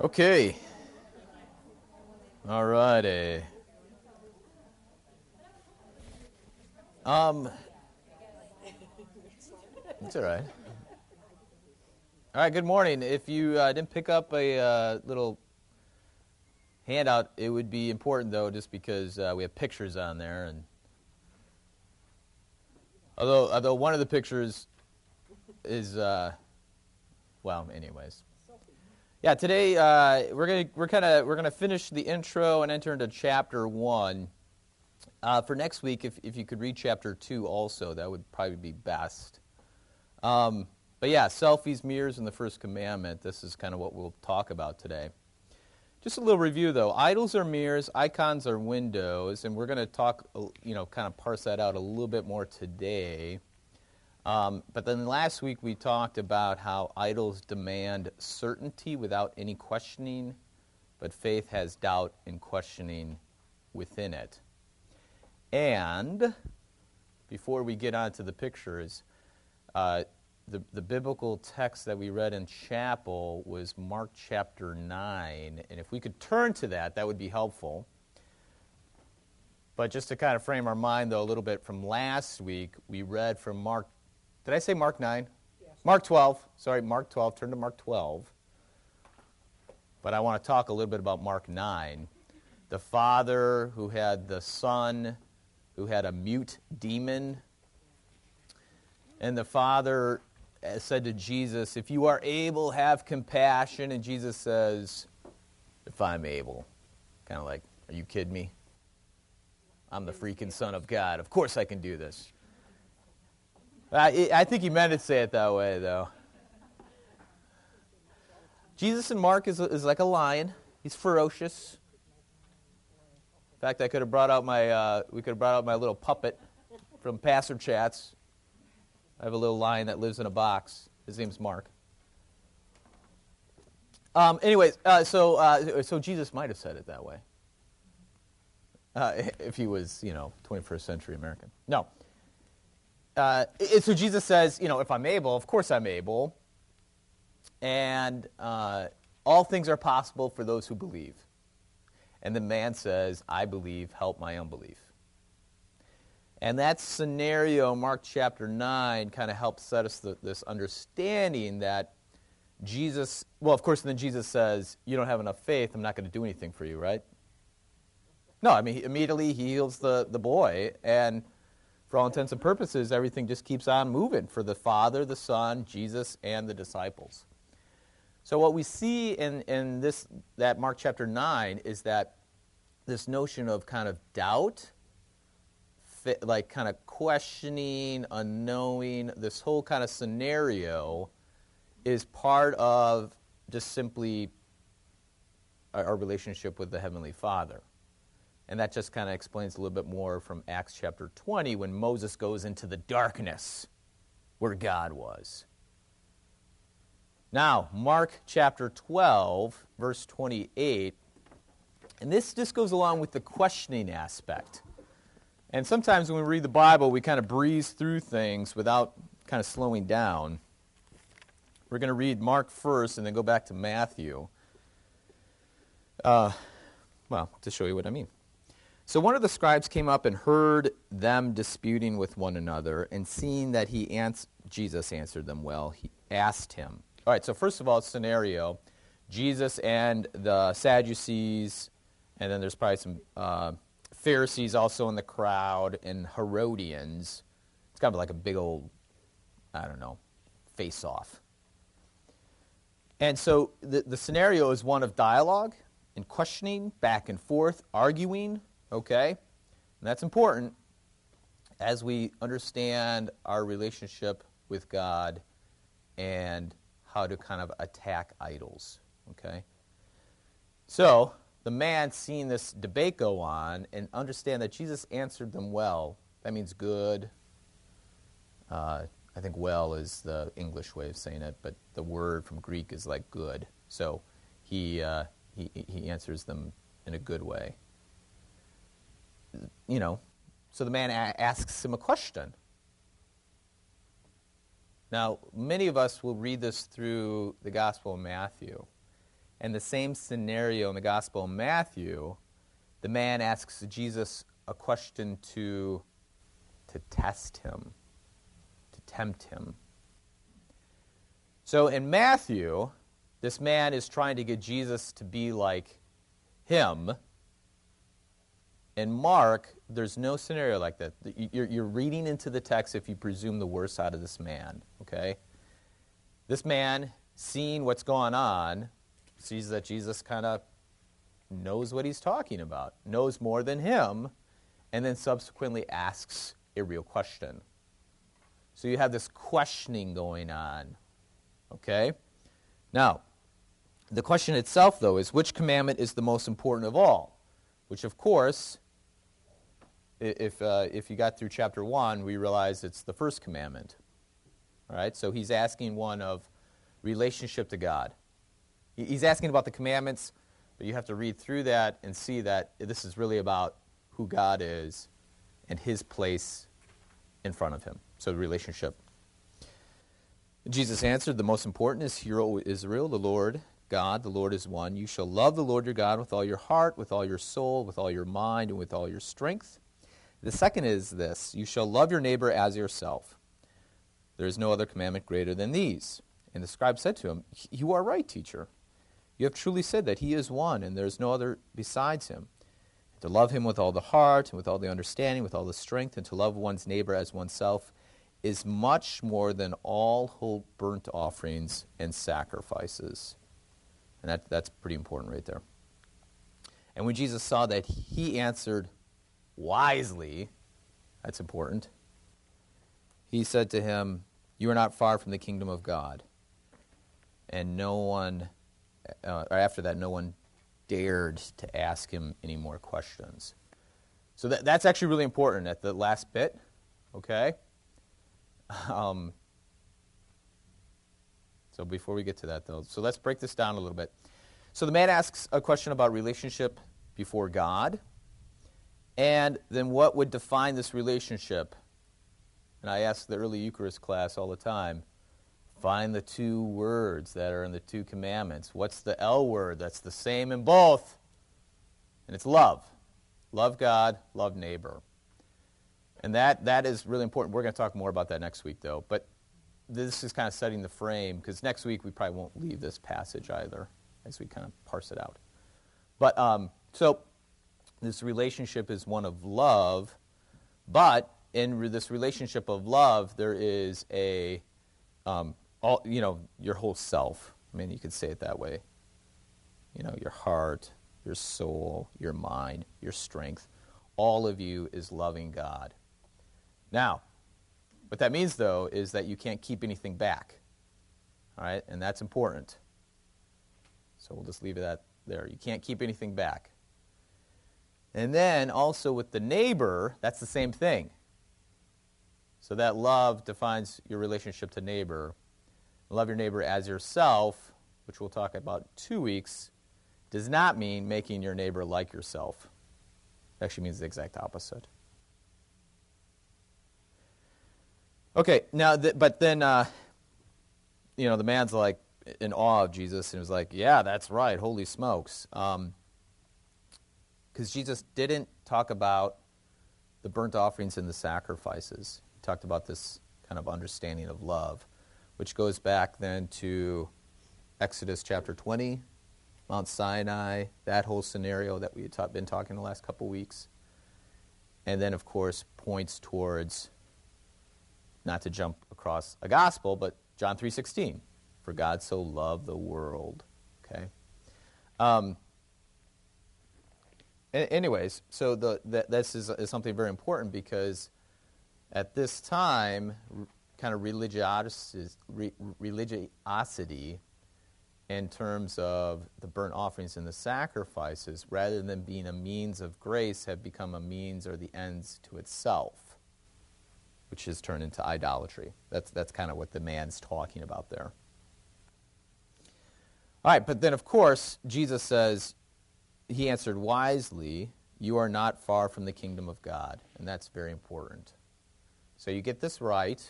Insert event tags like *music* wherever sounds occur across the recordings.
Okay. All righty. Um, it's all right. All right, good morning. If you uh, didn't pick up a uh, little handout, it would be important, though, just because uh, we have pictures on there. and Although, although one of the pictures is, uh, well, anyways. Yeah, today uh, we're gonna we're kind of we're gonna finish the intro and enter into chapter one. Uh, for next week, if if you could read chapter two also, that would probably be best. Um, but yeah, selfies, mirrors, and the first commandment. This is kind of what we'll talk about today. Just a little review though. Idols are mirrors, icons are windows, and we're to talk, you know, kind of parse that out a little bit more today. Um, but then last week we talked about how idols demand certainty without any questioning, but faith has doubt and questioning within it. And before we get on to the pictures, uh, the, the biblical text that we read in chapel was Mark chapter 9. And if we could turn to that, that would be helpful. But just to kind of frame our mind, though, a little bit from last week, we read from Mark did I say Mark 9? Yes. Mark 12. Sorry, Mark 12. Turn to Mark 12. But I want to talk a little bit about Mark 9. The father who had the son who had a mute demon. And the father uh, said to Jesus, If you are able, have compassion. And Jesus says, If I'm able. Kind of like, Are you kidding me? I'm the freaking Son of God. Of course I can do this. I, I think he meant to say it that way, though. Jesus in Mark is, is like a lion. He's ferocious. In fact, I could have brought out my uh, we could have brought out my little puppet from Passer Chats. I have a little lion that lives in a box. His name's Mark. Um, anyways, uh, so uh, so Jesus might have said it that way uh, if he was, you know, 21st century American. No uh, so Jesus says, you know, if I'm able, of course I'm able. And uh, all things are possible for those who believe. And the man says, I believe, help my unbelief. And that scenario, Mark chapter 9, kind of helps set us the, this understanding that Jesus, well, of course, then Jesus says, You don't have enough faith, I'm not going to do anything for you, right? No, I mean, immediately he heals the, the boy, and for all intents and purposes, everything just keeps on moving for the Father, the Son, Jesus, and the disciples. So what we see in, in this that Mark chapter 9 is that this notion of kind of doubt, like kind of questioning, unknowing, this whole kind of scenario is part of just simply our relationship with the Heavenly Father. And that just kind of explains a little bit more from Acts chapter 20 when Moses goes into the darkness where God was. Now, Mark chapter 12, verse 28. And this just goes along with the questioning aspect. And sometimes when we read the Bible, we kind of breeze through things without kind of slowing down. We're going to read Mark first and then go back to Matthew. Uh, well, to show you what I mean. So one of the scribes came up and heard them disputing with one another, and seeing that he ans- Jesus answered them well, he asked him. All right, so first of all, scenario Jesus and the Sadducees, and then there's probably some uh, Pharisees also in the crowd, and Herodians. It's kind of like a big old, I don't know, face off. And so the, the scenario is one of dialogue and questioning, back and forth, arguing, Okay? And that's important as we understand our relationship with God and how to kind of attack idols. Okay? So, the man seeing this debate go on and understand that Jesus answered them well. That means good. Uh, I think well is the English way of saying it, but the word from Greek is like good. So he, uh, he, he answers them in a good way you know, so the man a- asks him a question. Now, many of us will read this through the Gospel of Matthew. And the same scenario in the Gospel of Matthew, the man asks Jesus a question to, to test him, to tempt him. So in Matthew, this man is trying to get Jesus to be like him. In Mark, there's no scenario like that. You're, you're, reading into the text if you presume the worst out of this man, okay? This man, seeing what's going on, sees that Jesus kind of knows what he's talking about, knows more than him, and then subsequently asks a real question. So you have this questioning going on, okay? Now, the question itself, though, is which commandment is the most important of all? Which, of course, if, uh, if you got through chapter 1, we realize it's the first commandment. All right? So he's asking one of relationship to God. He's asking about the commandments, but you have to read through that and see that this is really about who God is and his place in front of him. So, relationship. Jesus answered, The most important is, Hear, O Israel, the Lord God, the Lord is one. You shall love the Lord your God with all your heart, with all your soul, with all your mind, and with all your strength. The second is this You shall love your neighbor as yourself. There is no other commandment greater than these. And the scribe said to him, You are right, teacher. You have truly said that he is one, and there is no other besides him. And to love him with all the heart, and with all the understanding, with all the strength, and to love one's neighbor as oneself is much more than all whole burnt offerings and sacrifices. And that, that's pretty important right there. And when Jesus saw that, he answered wisely. That's important. He said to him, You are not far from the kingdom of God. And no one, uh, after that, no one dared to ask him any more questions. So that, that's actually really important at the last bit, okay? Um, so before we get to that, though, so let's break this down a little bit. So the man asks a question about relationship before God, and then what would define this relationship? And I ask the early Eucharist class all the time find the two words that are in the two commandments. What's the L word that's the same in both? And it's love. Love God, love neighbor. And that, that is really important. We're going to talk more about that next week, though. But this is kind of setting the frame because next week we probably won't leave this passage either as we kind of parse it out. But um, so this relationship is one of love, but in this relationship of love, there is a, um, all, you know, your whole self. I mean, you could say it that way. You know, your heart, your soul, your mind, your strength. All of you is loving God. Now, what that means, though, is that you can't keep anything back. All right? And that's important. So we'll just leave it at there. You can't keep anything back. And then also with the neighbor, that's the same thing. So that love defines your relationship to neighbor. Love your neighbor as yourself, which we'll talk about two weeks, does not mean making your neighbor like yourself. It actually means the exact opposite. Okay, now, th- but then, uh, you know, the man's like in awe of Jesus and was like, yeah, that's right, holy smokes. Because Jesus didn't talk about the burnt offerings and the sacrifices. He talked about this kind of understanding of love, which goes back then to Exodus chapter 20, Mount Sinai, that whole scenario that we had been talking the last couple weeks. And then, of course, points towards not to jump across a gospel, but John 3:16, for God so loved the world. Okay. Um, anyways, so the, the, this is, is, something very important because at this time, kind of religiosity, religiosity in terms of the burnt offerings and the sacrifices, rather than being a means of grace, have become a means or the ends to itself which has turned into idolatry. That's, that's kind of what the man's talking about there. All right, but then of course, Jesus says, He answered wisely, You are not far from the kingdom of God. And that's very important. So you get this right,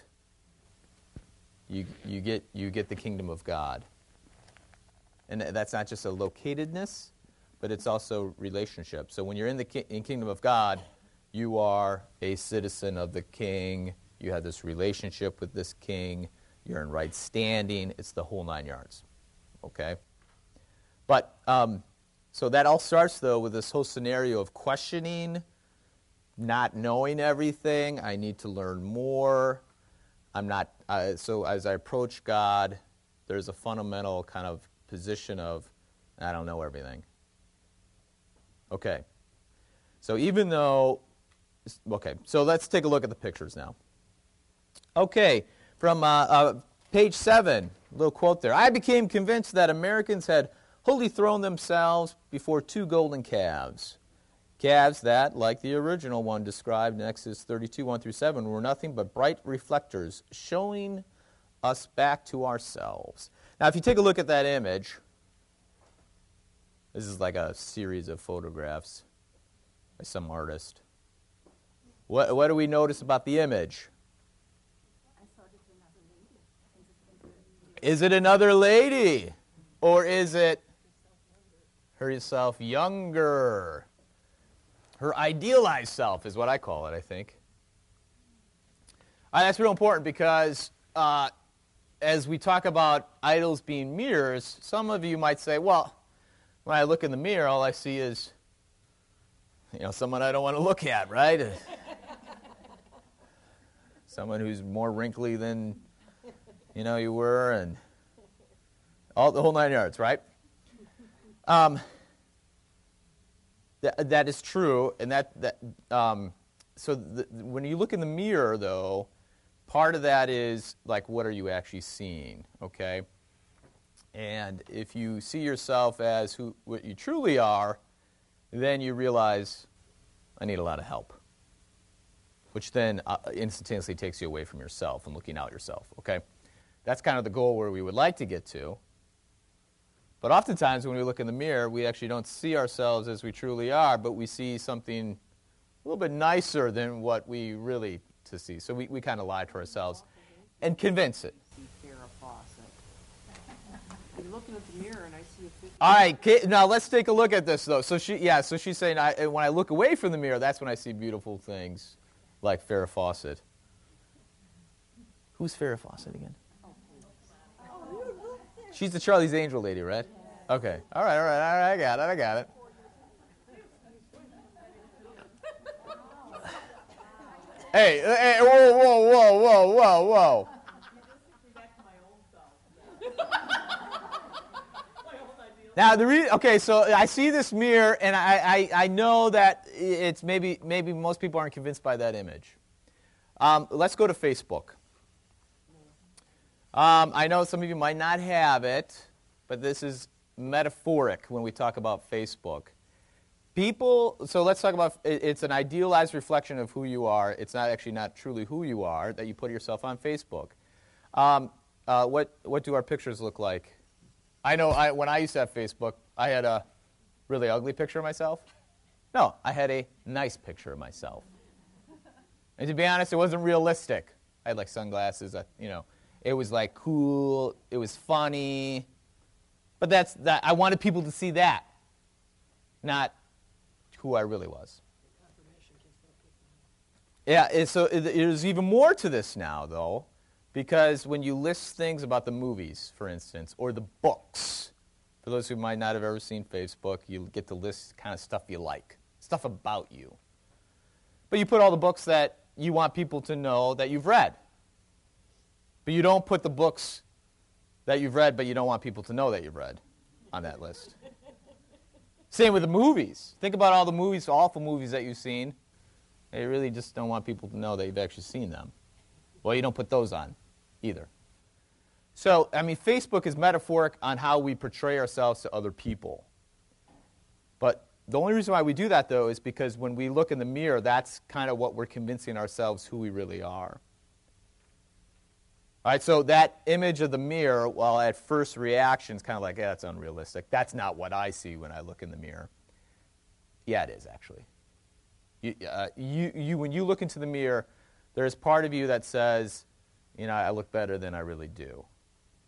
you, you, get, you get the kingdom of God. And that's not just a locatedness, but it's also relationship. So when you're in the ki- in kingdom of God, you are a citizen of the king. You have this relationship with this king. You're in right standing. It's the whole nine yards. Okay? But, um, so that all starts, though, with this whole scenario of questioning, not knowing everything. I need to learn more. I'm not, uh, so as I approach God, there's a fundamental kind of position of, I don't know everything. Okay. So even though, okay, so let's take a look at the pictures now. Okay, from uh, uh, page 7, a little quote there. I became convinced that Americans had wholly thrown themselves before two golden calves. Calves that, like the original one described in Exodus 32 1 through 7, were nothing but bright reflectors showing us back to ourselves. Now, if you take a look at that image, this is like a series of photographs by some artist. What, what do we notice about the image? Is it another lady? Or is it herself younger? Her idealized self is what I call it, I think. Uh, that's real important because uh, as we talk about idols being mirrors, some of you might say, well, when I look in the mirror, all I see is, you know, someone I don't want to look at, right? *laughs* someone who's more wrinkly than, you know, you were, and all the whole nine yards, right? Um, that, that is true, and that, that um, so the, when you look in the mirror, though, part of that is like, what are you actually seeing? Okay, and if you see yourself as who what you truly are, then you realize I need a lot of help, which then uh, instantaneously takes you away from yourself and looking out yourself. Okay, that's kind of the goal where we would like to get to. But oftentimes, when we look in the mirror, we actually don't see ourselves as we truly are, but we see something a little bit nicer than what we really to see. So we, we kind of lie to ourselves and convince it. looking at the mirror and I see a All right, now let's take a look at this though. So she, yeah, so she's saying I, when I look away from the mirror, that's when I see beautiful things, like Farrah Fawcett. Who's Farrah Fawcett again? She's the Charlie's Angel lady, right? Okay. All right, all right, all right. I got it. I got it. *laughs* Hey, hey, whoa, whoa, whoa, whoa, whoa, whoa. *laughs* Now the re- okay, so I see this mirror, and I, I, I know that it's maybe maybe most people aren't convinced by that image. Um, let's go to Facebook. Um, I know some of you might not have it, but this is metaphoric when we talk about Facebook. People, so let's talk about it's an idealized reflection of who you are. It's not actually not truly who you are that you put yourself on Facebook. Um, uh, what, what do our pictures look like? I know I, when I used to have Facebook, I had a really ugly picture of myself. No, I had a nice picture of myself. And to be honest, it wasn't realistic. I had like sunglasses, you know, it was like cool. It was funny. But that's that. I wanted people to see that, not who I really was. Yeah, so there's even more to this now, though, because when you list things about the movies, for instance, or the books, for those who might not have ever seen Facebook, you get to list kind of stuff you like, stuff about you. But you put all the books that you want people to know that you've read. But you don't put the books that you've read, but you don't want people to know that you've read on that list. Same with the movies. Think about all the movies, awful movies that you've seen. You really just don't want people to know that you've actually seen them. Well, you don't put those on either. So, I mean, Facebook is metaphoric on how we portray ourselves to other people. But the only reason why we do that, though, is because when we look in the mirror, that's kind of what we're convincing ourselves who we really are. All right, so that image of the mirror, while at first reaction is kind of like, yeah, that's unrealistic. That's not what I see when I look in the mirror. Yeah, it is actually. You, uh, you, you, when you look into the mirror, there's part of you that says, you know, I look better than I really do.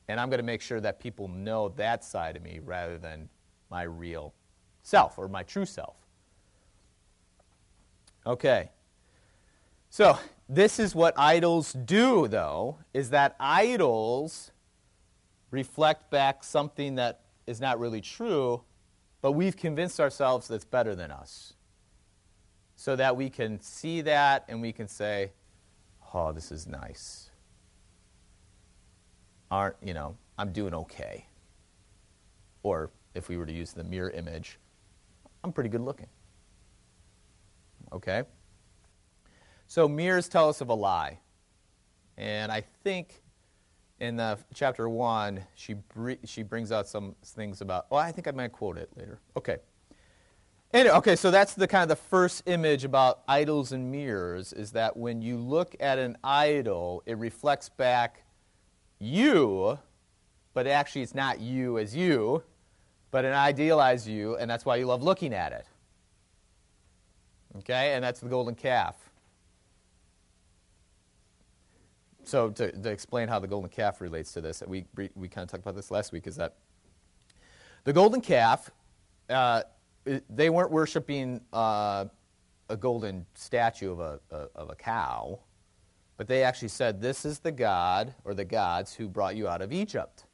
And I'm going to make sure that people know that side of me rather than my real self or my true self. Okay. So, this is what idols do, though, is that idols reflect back something that is not really true, but we've convinced ourselves that's better than us. So that we can see that and we can say, oh, this is nice. Aren't, you know, I'm doing okay. Or if we were to use the mirror image, I'm pretty good looking. Okay? So mirrors tell us of a lie. And I think in the chapter 1, she, br- she brings out some things about, oh, I think I might quote it later. Okay. Anyway, okay, so that's the kind of the first image about idols and mirrors is that when you look at an idol, it reflects back you, but actually it's not you as you, but an idealized you, and that's why you love looking at it. Okay, and that's the golden calf. So to, to explain how the golden calf relates to this, we, we kind of talked about this last week, is that the golden calf, uh, they weren't worshiping uh, a golden statue of a, a, of a cow, but they actually said, This is the God or the gods who brought you out of Egypt.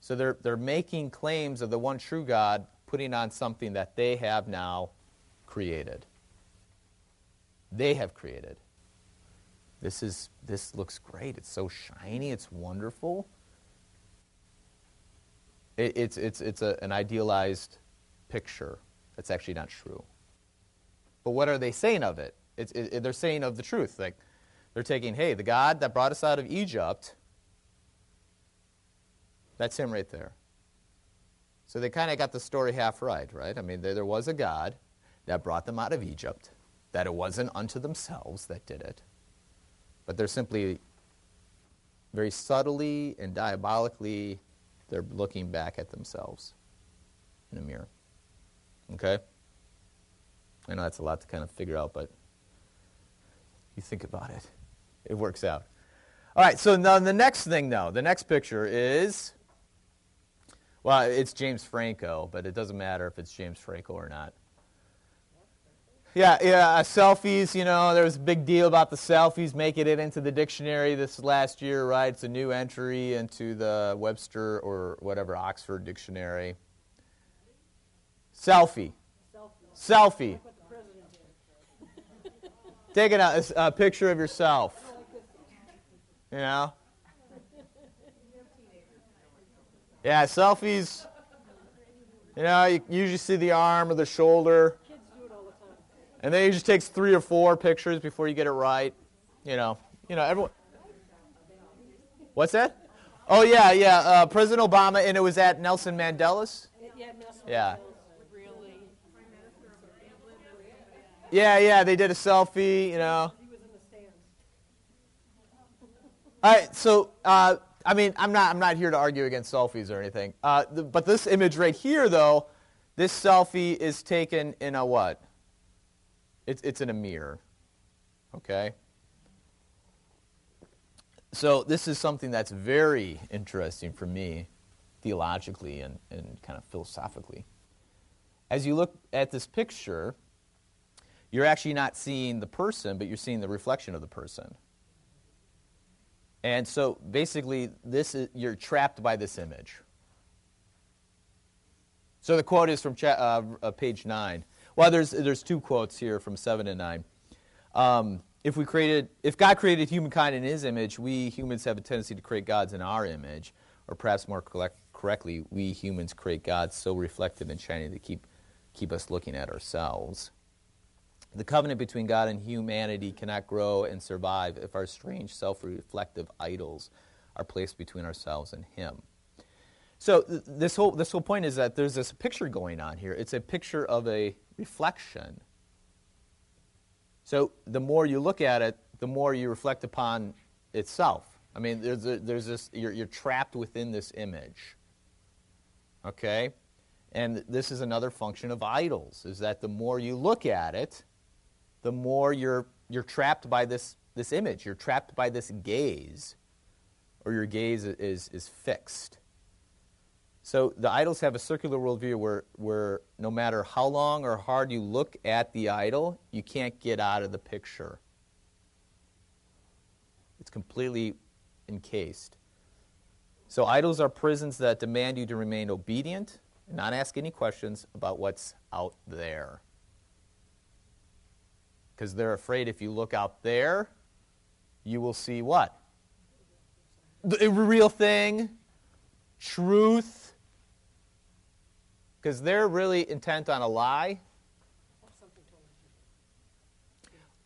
So they're, they're making claims of the one true God, putting on something that they have now created. They have created. This is this looks great. It's so shiny. It's wonderful. It, it's it's it's a, an idealized picture. That's actually not true. But what are they saying of it? It's, it, they're saying of the truth. Like they're taking, hey, the God that brought us out of Egypt. That's him right there. So they kind of got the story half right, right? I mean, there, there was a God that brought them out of Egypt, that it wasn't unto themselves that did it, but they're simply very subtly and diabolically, they're looking back at themselves in a mirror. Okay? I know that's a lot to kind of figure out, but you think about it, it works out. All right, so now the next thing, though, the next picture is, well, it's James Franco, but it doesn't matter if it's James Franco or not. Yeah, yeah, uh, selfies, you know, there was a big deal about the selfies making it into the dictionary this last year, right? It's a new entry into the Webster or whatever, Oxford dictionary. Selfie. Selfie. Selfie. Taking a, a picture of yourself. You know? Yeah, selfies. You know, you usually see the arm or the shoulder. And then he just takes three or four pictures before you get it right. You know, you know, everyone. What's that? Oh yeah, yeah. Uh, President Obama, and it was at Nelson Mandela's. Yeah. Yeah, yeah. They did a selfie. You know. All right. So, uh, I mean, I'm not. I'm not here to argue against selfies or anything. Uh, the, but this image right here, though, this selfie is taken in a what? It's, it's in a mirror. Okay? So, this is something that's very interesting for me, theologically and, and kind of philosophically. As you look at this picture, you're actually not seeing the person, but you're seeing the reflection of the person. And so basically, this is, you're trapped by this image. So the quote is from cha- uh, uh, page 9. Well, there's, there's two quotes here from 7 and 9. Um, if, we created, if God created humankind in his image, we humans have a tendency to create gods in our image. Or perhaps more collect, correctly, we humans create gods so reflective and shiny to keep, keep us looking at ourselves. The covenant between God and humanity cannot grow and survive if our strange self reflective idols are placed between ourselves and Him. So, this whole, this whole point is that there's this picture going on here. It's a picture of a reflection. So the more you look at it, the more you reflect upon itself. I mean, there's, a, there's this, you're, you're trapped within this image. Okay? And this is another function of idols, is that the more you look at it, the more you're, you're trapped by this, this image. You're trapped by this gaze. Or your gaze is, is fixed. So the idols have a circular worldview where, where no matter how long or hard you look at the idol, you can't get out of the picture. It's completely encased. So idols are prisons that demand you to remain obedient and not ask any questions about what's out there. Because they're afraid if you look out there, you will see what? The real thing, truth. Because they're really intent on a lie.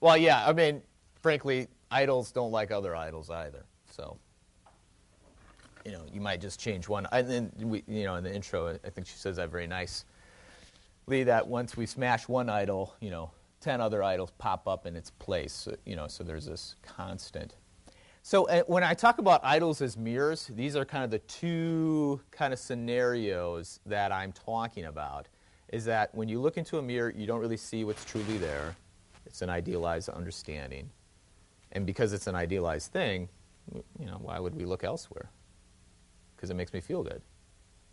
Well, yeah, I mean, frankly, idols don't like other idols either. So, you know, you might just change one. And then, we, you know, in the intro, I think she says that very nicely that once we smash one idol, you know, 10 other idols pop up in its place. You know, so there's this constant. So uh, when I talk about idols as mirrors, these are kind of the two kind of scenarios that I'm talking about. Is that when you look into a mirror, you don't really see what's truly there. It's an idealized understanding. And because it's an idealized thing, you know, why would we look elsewhere? Because it makes me feel good.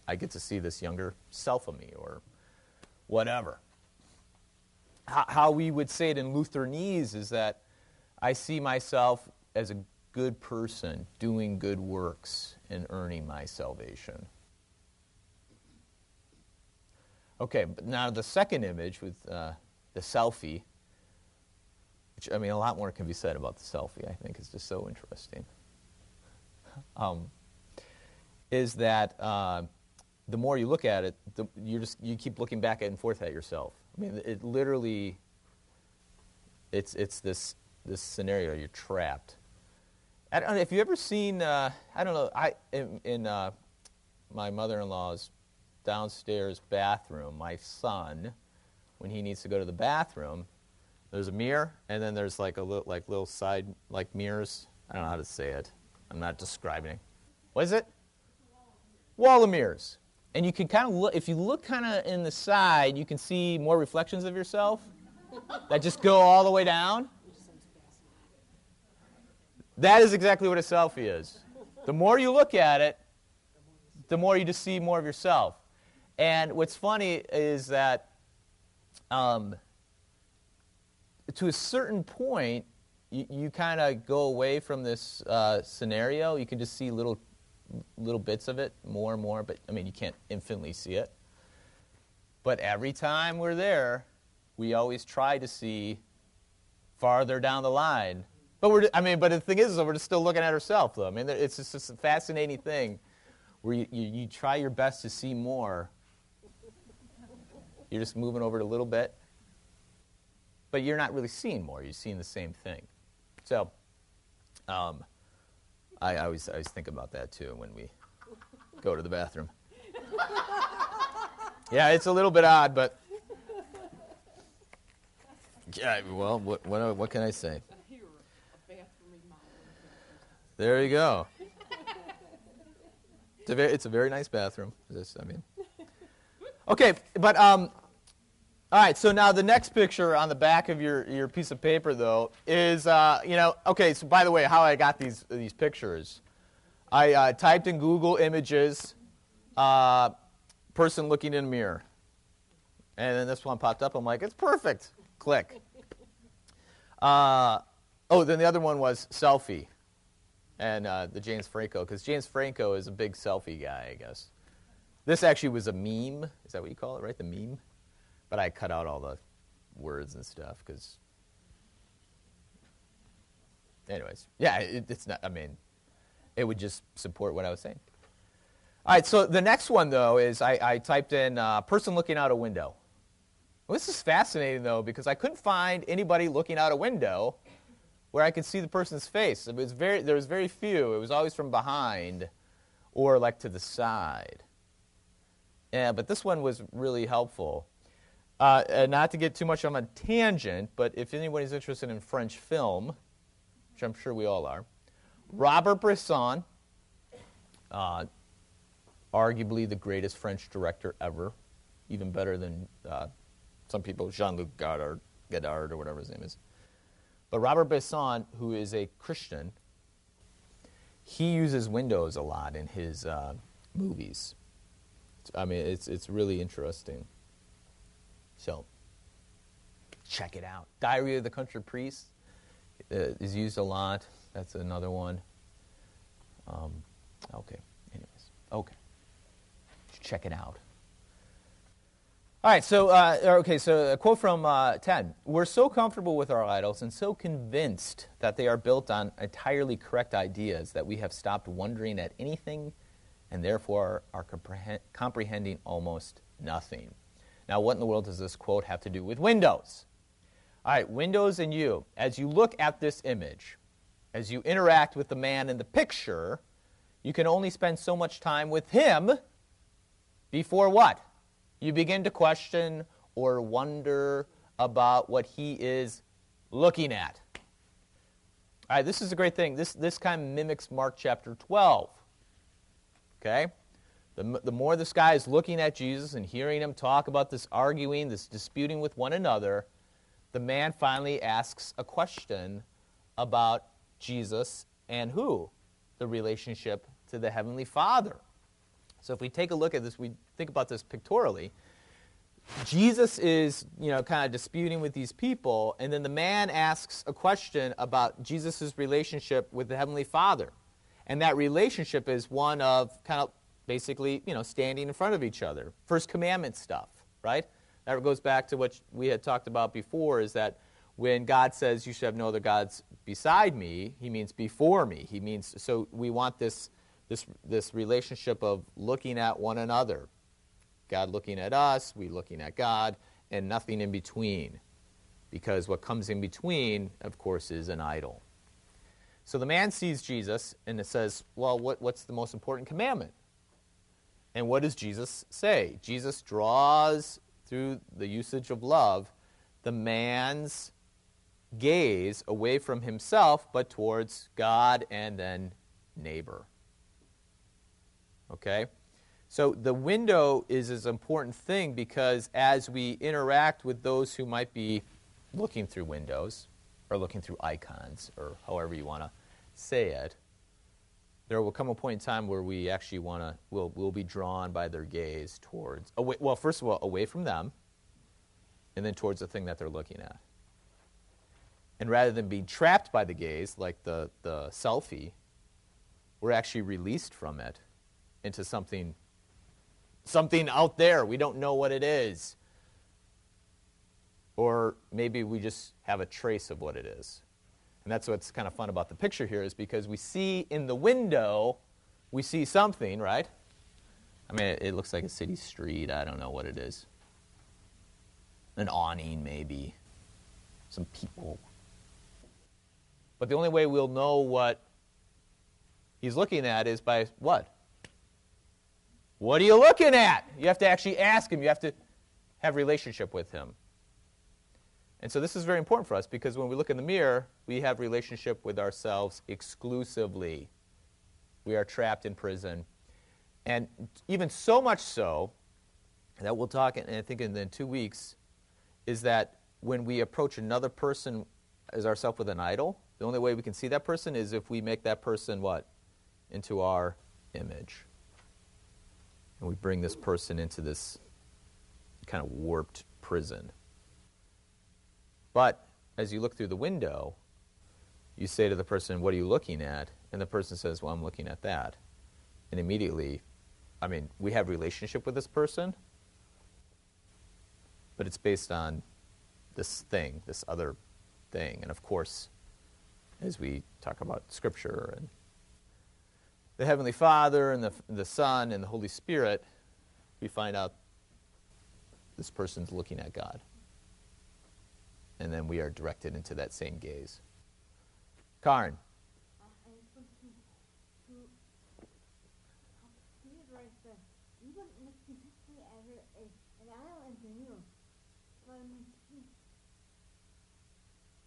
I get to see this younger self of me or whatever how we would say it in Lutheranese is that I see myself as a good person doing good works and earning my salvation. Okay, but now the second image with uh, the selfie, which I mean, a lot more can be said about the selfie, I think, is just so interesting. *laughs* Um, is that uh, the more you look at it, the, you just you keep looking back and forth at yourself. I mean, it literally, it's, it's this, this scenario, you're trapped. I don't know, if you ever seen, uh, I don't know, I, in, in uh, my mother-in-law's downstairs bathroom, my son, when he needs to go to the bathroom, there's a mirror, and then there's like a little, like little side, like mirrors. I don't know how to say it. I'm not describing. it. What is it? Wall of mirrors and you can kind of look, if you look kind of in the side, you can see more reflections of yourself that just go all the way down. That is exactly what a selfie is. The more you look at it, the more you just see more of yourself. And what's funny is that um, to a certain point, you, you kind of go away from this uh, scenario. You can just see little little bits of it, more and more, but I mean, you can't infinitely see it. But every time we're there, we always try to see farther down the line. But we're, I mean, but the thing is, we're just still looking at ourselves, though. I mean, it's just a fascinating thing where you, you, you try your best to see more. You're just moving over it a little bit, but you're not really seeing more. You're seeing the same thing. So, um, I, I, always, I always think about that too when we go to the bathroom. yeah, it's a little bit odd, but yeah. Well, what what, what can I say? There you go. It's a very, it's a very nice bathroom. This, I mean. Okay, but um, all right, so now the next picture on the back of your, your piece of paper, though, is, uh, you know, okay, so by the way, how I got these, these pictures. I uh, typed in Google Images, uh, person looking in a mirror. And then this one popped up. I'm like, it's perfect. Click. Uh, oh, then the other one was selfie. And uh, the James Franco, because James Franco is a big selfie guy, I guess. This actually was a meme. Is that what you call it, right? The meme? But I cut out all the words and stuff because. Anyways, yeah, it, it's not. I mean, it would just support what I was saying. All right, so the next one though is I, I typed in uh, person looking out a window. Well, this is fascinating though because I couldn't find anybody looking out a window where I could see the person's face. It was very, there was very few. It was always from behind or like to the side. Yeah, but this one was really helpful. Uh, not to get too much on a tangent, but if anybody's interested in French film, which I'm sure we all are, Robert Bresson, uh, arguably the greatest French director ever, even better than uh, some people, Jean-Luc Godard, Godard or whatever his name is. But Robert Bresson, who is a Christian, he uses windows a lot in his uh, movies. I mean, it's, it's really interesting. So, check it out. Diary of the Country Priest uh, is used a lot. That's another one. Um, okay, anyways. Okay. Check it out. All right, so uh, okay, so a quote from uh, Ted: "We're so comfortable with our idols and so convinced that they are built on entirely correct ideas that we have stopped wondering at anything, and therefore are comprehend- comprehending almost nothing." Now, what in the world does this quote have to do with Windows? All right, Windows and you. As you look at this image, as you interact with the man in the picture, you can only spend so much time with him before what? You begin to question or wonder about what he is looking at. All right, this is a great thing. This, this kind of mimics Mark chapter 12. Okay? The, the more this guy is looking at Jesus and hearing him talk about this arguing, this disputing with one another, the man finally asks a question about Jesus and who? The relationship to the Heavenly Father. So if we take a look at this, we think about this pictorially. Jesus is, you know, kind of disputing with these people, and then the man asks a question about Jesus' relationship with the Heavenly Father. And that relationship is one of kind of basically, you know, standing in front of each other. First commandment stuff, right? That goes back to what we had talked about before is that when God says you should have no other gods beside me, he means before me. He means so we want this this this relationship of looking at one another. God looking at us, we looking at God, and nothing in between. Because what comes in between, of course, is an idol. So the man sees Jesus and it says, Well, what, what's the most important commandment? And what does Jesus say? Jesus draws through the usage of love the man's gaze away from himself but towards God and then neighbor. Okay? So the window is an important thing because as we interact with those who might be looking through windows or looking through icons or however you want to say it, there will come a point in time where we actually want to, we'll, we'll be drawn by their gaze towards, away, well, first of all, away from them, and then towards the thing that they're looking at. And rather than being trapped by the gaze, like the, the selfie, we're actually released from it into something something out there. We don't know what it is. Or maybe we just have a trace of what it is. And that's what's kind of fun about the picture here is because we see in the window, we see something, right? I mean, it, looks like a city street. I don't know what it is. An awning, maybe. Some people. But the only way we'll know what he's looking at is by what? What are you looking at? You have to actually ask him. You have to have relationship with him. And so this is very important for us because when we look in the mirror, we have relationship with ourselves exclusively. We are trapped in prison. And even so much so that we'll talk, and I think in, two weeks, is that when we approach another person as ourself with an idol, the only way we can see that person is if we make that person what? Into our image and we bring this person into this kind of warped prison. But as you look through the window, you say to the person, What are you looking at? And the person says, Well, I'm looking at that. And immediately, I mean, we have relationship with this person, but it's based on this thing, this other thing. And of course, as we talk about Scripture and the Heavenly Father and the, the Son and the Holy Spirit, we find out this person's looking at God. And then we are directed into that same gaze. Karin.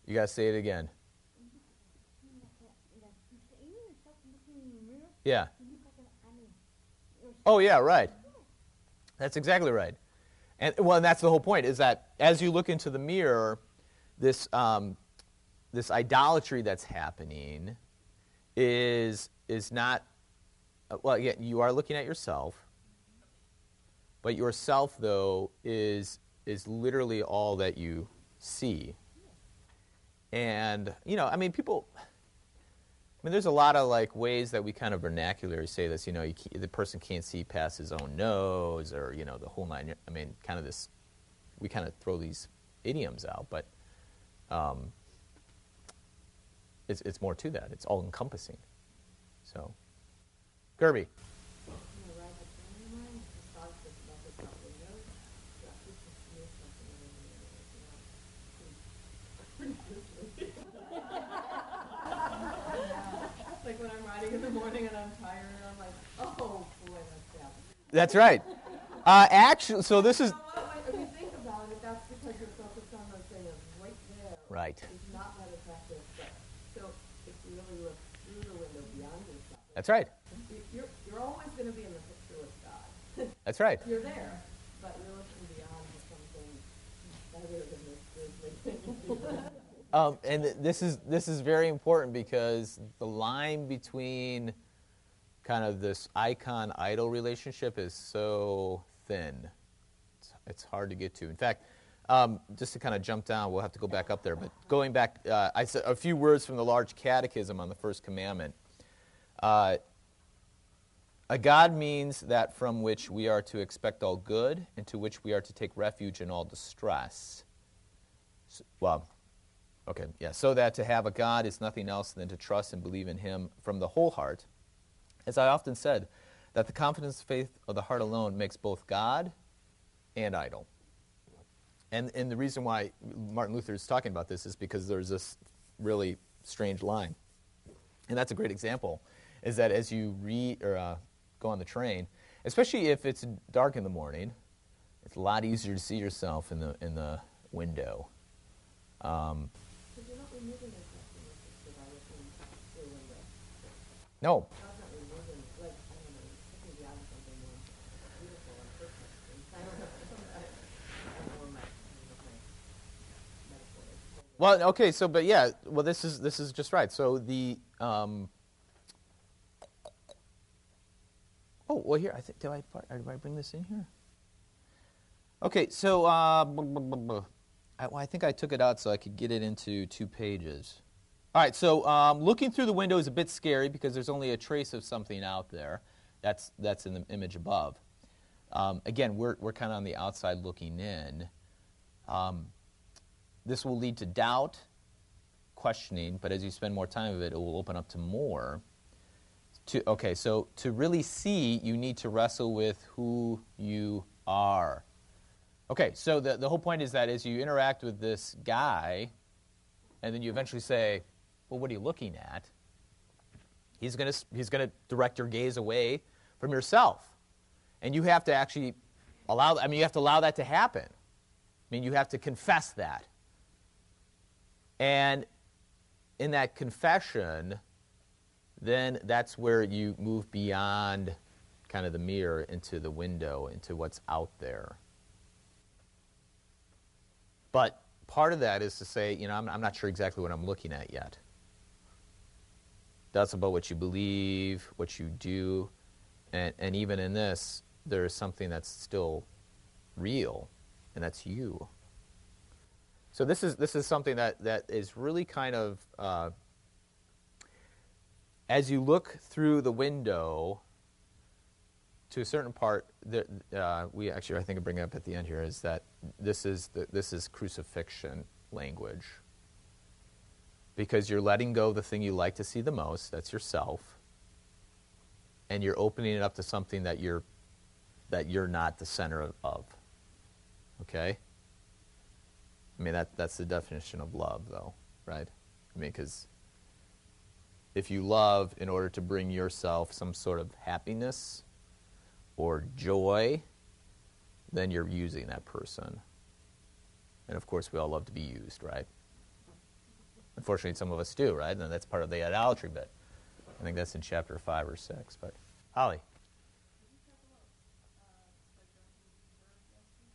You got to say it again. Yeah. Oh, yeah, right. That's exactly right. And well, and that's the whole point is that as you look into the mirror, this um, this idolatry that's happening is is not, uh, well, again, you are looking at yourself, but yourself, though, is, is literally all that you see. And, you know, I mean, people, mean, there's a lot of like ways that we kind of vernacularly say this. You know, you the person can't see past his own nose, or you know, the whole nine. I mean, kind of this. We kind of throw these idioms out, but um, it's, it's more to that. It's all encompassing. So, Kirby. Like when I'm riding in the morning and I'm tired and I'm like, oh boy, that's bad. That's right. Uh, actually, so this is You know what? When you think about it, that's because you're focused on those things right there. right. It's not that stuff. So if you really look through the window beyond yourself, That's right. you- you're, you're always going to be in the picture with God. *laughs* That's right. You're there, but you're looking beyond to something better than this *laughs* Um, and this is this is very important because the line between kind of this icon idol relationship is so thin. It's, it's hard to get to. In fact, um, just to kind of jump down, we'll have to go back up there. But going back, uh, I said a few words from the large catechism on the first commandment. Uh, a God means that from which we are to expect all good, and to which we are to take refuge in all distress. S- Well, Okay, yeah. So that to have a God is nothing else than to trust and believe in Him from the whole heart. As I often said, that the confidence faith of the heart alone makes both God and idol. And, and the reason why Martin Luther is talking about this is because there's this really strange line. And that's a great example, is that as you read or uh, go on the train, especially if it's dark in the morning, it's a lot easier to see yourself in the, in the window. Um, is. Well, okay, so but yeah, well, this is this is just right. So the um, oh well, here I think did I did I bring this in here? Okay, so uh. I, well, I think I took it out so I could get it into two pages. All right, so um, looking through the window is a bit scary because there's only a trace of something out there. That's that's in the image above. Um, again, we're we're kind of on the outside looking in. Um, this will lead to doubt, questioning, but as you spend more time with it, it will open up to more. To, okay, so to really see, you need to wrestle with who you are. Okay, so the, the whole point is that as you interact with this guy, and then you eventually say, Well, what are you looking at? He's going to he's going to direct your gaze away from yourself. And you have to actually allow, I mean, you have to allow that to happen. I mean, you have to confess that. And in that confession, then that's where you move beyond kind of the mirror into the window, into what's out there. But part of that is to say, you know, I'm, I'm not sure exactly what I'm looking at yet. That's about what you believe, what you do, and, and even in this, there is something that's still real, and that's you. So this is this is something that that is really kind of uh, as you look through the window. To a certain part, there, uh, we actually I think I bring up at the end here is that this is the, this is crucifixion language. Because you're letting go the thing you like to see the most, that's yourself, and you're opening it up to something that you're that you're not the center of. Okay? I mean, that, that's the definition of love, though, right? I mean, because if you love in order to bring yourself some sort of happiness or joy, then you're using that person. And of course, we all love to be used, right? Unfortunately, some of us do, right? And that's part of the idolatry bit. I think that's in chapter 5 or 6. But, Holly.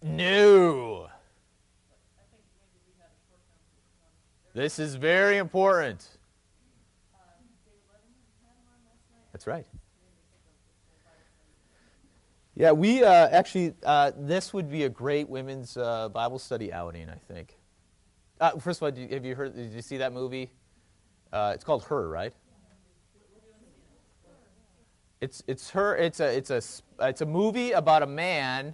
No. This is very important. That's right. Yeah, we uh, actually, uh, this would be a great women's uh, Bible study outing, I think. Uh, first of all, have you heard, did you see that movie? Uh, it's called Her, right? It's, it's her, it's a, it's, a, it's a movie about a man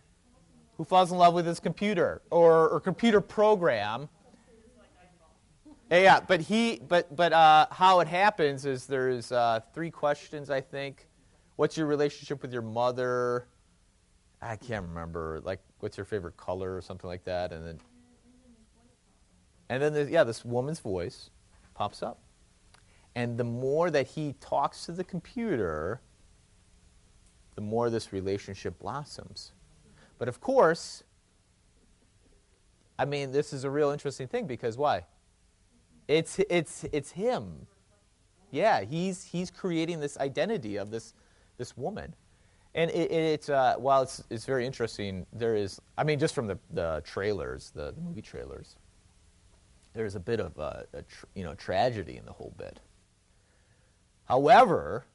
who falls in love with his computer or, or computer program. Yeah, but he, but, but uh, how it happens is there's three questions, I think. What's your relationship with your mother? I can't remember, like, what's your favorite color or something like that, and then, and then, yeah, this woman's voice pops up, and the more that he talks to the computer, the more this relationship blossoms. But of course, I mean, this is a real interesting thing because why? It's it's it's him. Yeah, he's he's creating this identity of this this woman. And it, it's uh, while it's it's very interesting. There is, I mean, just from the, the trailers, the, the movie trailers, there's a bit of a, a tr- you know tragedy in the whole bit. However,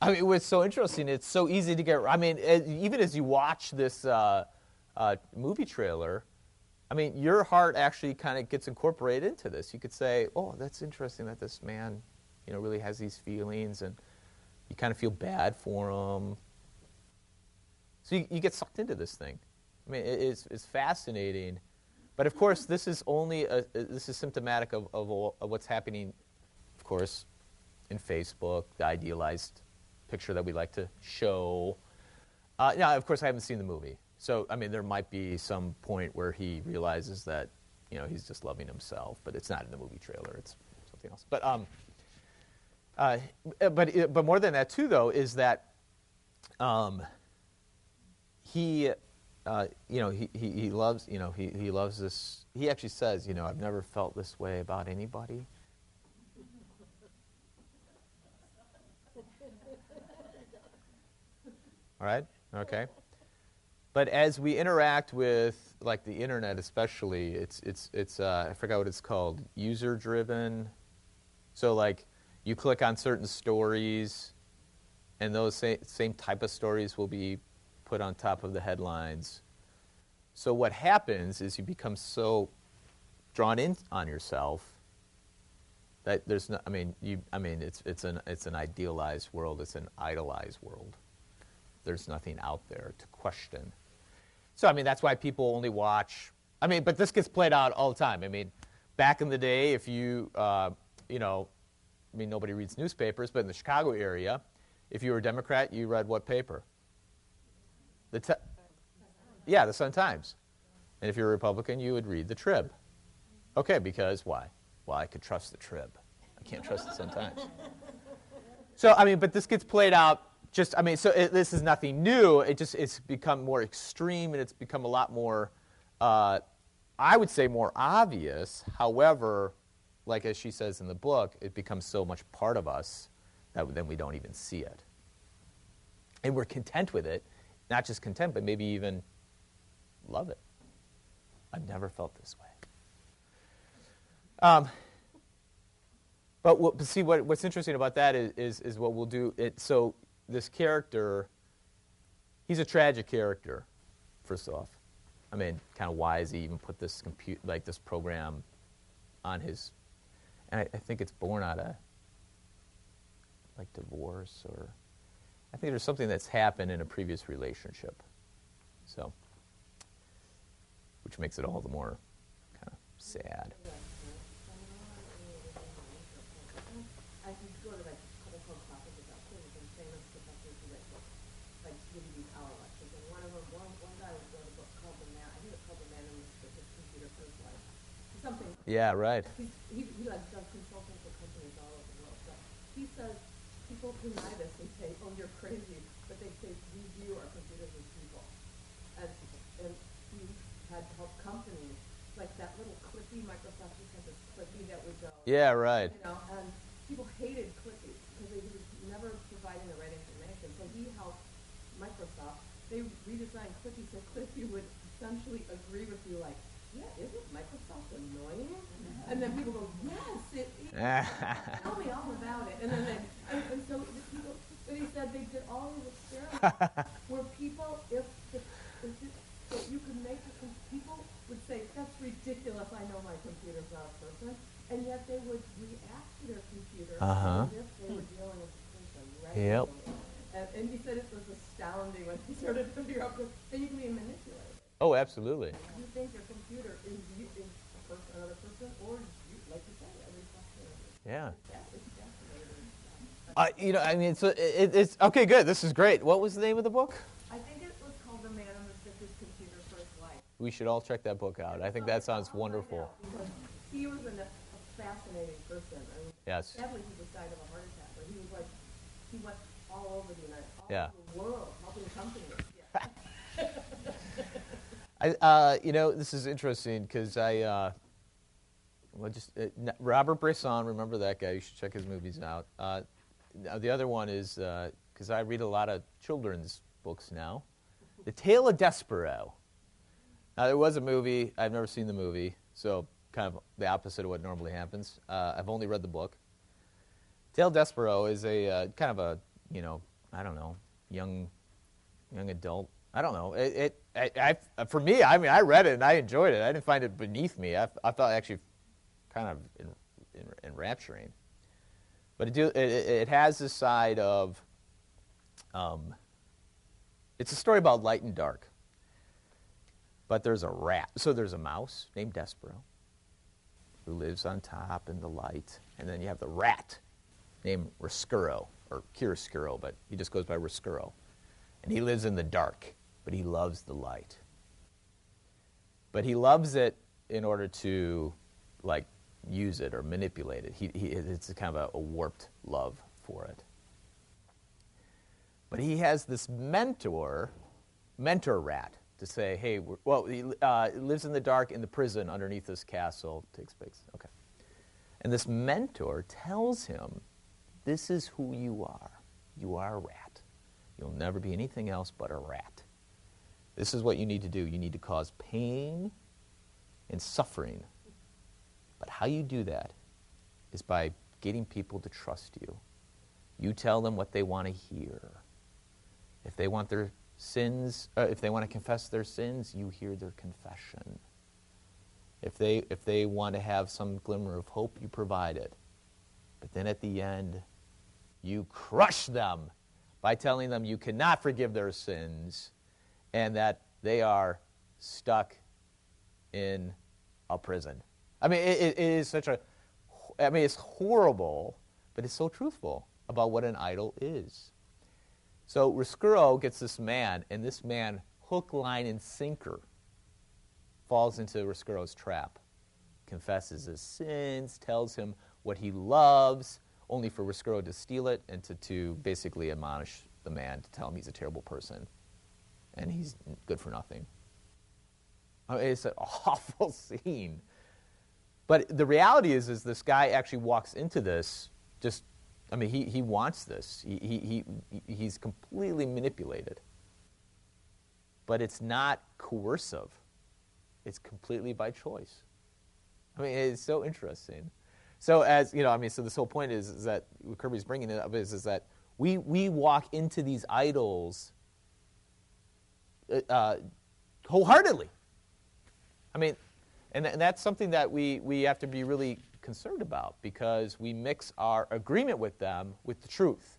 I mean, what's so interesting, it's so easy to get. I mean, even as you watch this uh, uh, movie trailer, I mean, your heart actually kind of gets incorporated into this. You could say, "Oh, that's interesting that this man, you know, really has these feelings," and you kind of feel bad for him. So you, you get sucked into this thing. I mean, it, it's, it's fascinating. But of course, this is only a, this is symptomatic of, of, of, what's happening, of course, in Facebook, the idealized picture that we like to show. Uh, now, of course, I haven't seen the movie. So, I mean, there might be some point where he realizes that, you know, he's just loving himself, but it's not in the movie trailer. It's something else. But, um, uh, but, but more than that, too, though, is that um, he, uh, you know, he, he, he loves, you know, he, he loves this. He actually says, you know, I've never felt this way about anybody. *laughs* All right? Okay. But as we interact with, like the internet especially, it's, it's, it's uh, I forgot what it's called, user driven. So, like, you click on certain stories, and those same, same type of stories will be put on top of the headlines. So what happens is you become so drawn in on yourself that there's no, I mean, you, I mean, it's, it's, an, it's an idealized world. It's an idolized world. There's nothing out there to question. So, I mean, that's why people only watch, I mean, but this gets played out all the time. I mean, back in the day, if you, uh, you know, I mean, nobody reads newspapers, but in the Chicago area, if you were a Democrat, you read what paper? The te- yeah, the Sun Times. And if you're a Republican, you would read the Trib. Okay, because why? Well, I could trust the Trib. I can't trust the Sun Times. So, I mean, but this gets played out just, I mean, so it, this is nothing new. It just, it's become more extreme and it's become a lot more, uh, I would say more obvious. However, like as she says in the book, it becomes so much part of us that then we don't even see it. And we're content with it not just content, but maybe even love it. I've never felt this way. Um, but, what, see, what, what's interesting about that is, is, is what we'll do. It, so this character, he's a tragic character, first off. I mean, kind of why is he even put this compute like this program on his? And I, I think it's born out of like divorce or I think there's something that's happened in a previous relationship. So, which makes it all the more kind of sad. Yeah, right. He, he like does consulting for companies all over the world. So he says people deny this and say, "Oh, you're crazy," but they say we view our computers as people. And, and he had help companies like that little Clippy. Microsoft just had this Clippy that would go. Yeah, right. You know, and people hated Clippy because they were never providing the right information. So he helped Microsoft. They redesigned Clippy so Clippy would essentially agree with you, like yeah, isn't Microsoft annoying? And then people go, yes, it is. *laughs* Tell me all about it. And then they, and, and so people, But he said they did all these experiments *laughs* where people, if, the, if it, so you could make a, people would say, that's ridiculous, I know my computer's not a person. And yet they would react to their computer Uh-huh. as if they were dealing with a person Yep. And, and he said it was astounding when he started to figure out, then you can be manipulated. Oh, absolutely. You think your computer is, you, is a person, another person, or you, like you say, a reflection. Yeah. Yeah. Uh, you know, I mean, it's, it, it's okay. Good. This is great. What was the name of the book? I think it was called The Man Who Mistook His Computer for His Life. We should all check that book out. I think that sounds wonderful. Because he was an, a fascinating person. I mean, Yes. sadly, he just died of a heart attack, but he was like, he went all over the United, all Yeah. over the world, helping companies. Yeah. *laughs* I, uh, you know, this is interesting because I, uh, well, just uh, Robert Bresson. Remember that guy? You should check his movies out. Uh, the other one is because I read a lot of children's books now. The Tale of Despereaux. Now there was a movie. I've never seen the movie, so kind of the opposite of what normally happens. Uh, I've only read the book. Tale of Despereaux is a uh, kind of a you know I don't know young young adult. I don't know. It, it I, I, for me, I mean, I read it and I enjoyed it. I didn't find it beneath me. I, I felt actually kind of en, en, enrapturing. But it, do, it, it has this side of, um, it's a story about light and dark. But there's a rat. So there's a mouse named Despereaux who lives on top in the light. And then you have the rat named Roscuro, or Chiaroscuro, but he just goes by Roscuro. And he lives in the dark, but he loves the light. But he loves it in order to, like, use it or manipulate it. He, he, it's kind of a, a warped love for it. But he has this mentor, mentor rat, to say, hey, well, he uh, lives in the dark in the prison underneath this castle. Takes place. Okay. And this mentor tells him, this is who you are. You are a rat. You'll never be anything else but a rat. This is what you need to do. You need to cause pain and suffering. But how you do that is by getting people to trust you. You tell them what they want to hear. If they want their sins, uh, if they want to confess their sins, you hear their confession. If they, if they want to have some glimmer of hope, you provide it. But then at the end, you crush them by telling them you cannot forgive their sins and that they are stuck in a prison. I mean, it, it is such a, I mean, it's horrible, but it's so truthful about what an idol is. So Roscuro gets this man, and this man, hook, line, and sinker, falls into Roscuro's trap, confesses his sins, tells him what he loves, only for Roscuro to steal it and to, to basically admonish the man to tell him he's a terrible person and he's good for nothing. I mean, it's an *laughs* awful scene. But the reality is, is this guy actually walks into this just, I mean, he, he wants this. He, he, he, he's completely manipulated. But it's not coercive. It's completely by choice. I mean, it's so interesting. So as, you know, I mean, so this whole point is, is that, what Kirby's bringing it up is, is that we, we walk into these idols uh, wholeheartedly. I mean, and, and that's something that we, we have to be really concerned about because we mix our agreement with them with the truth.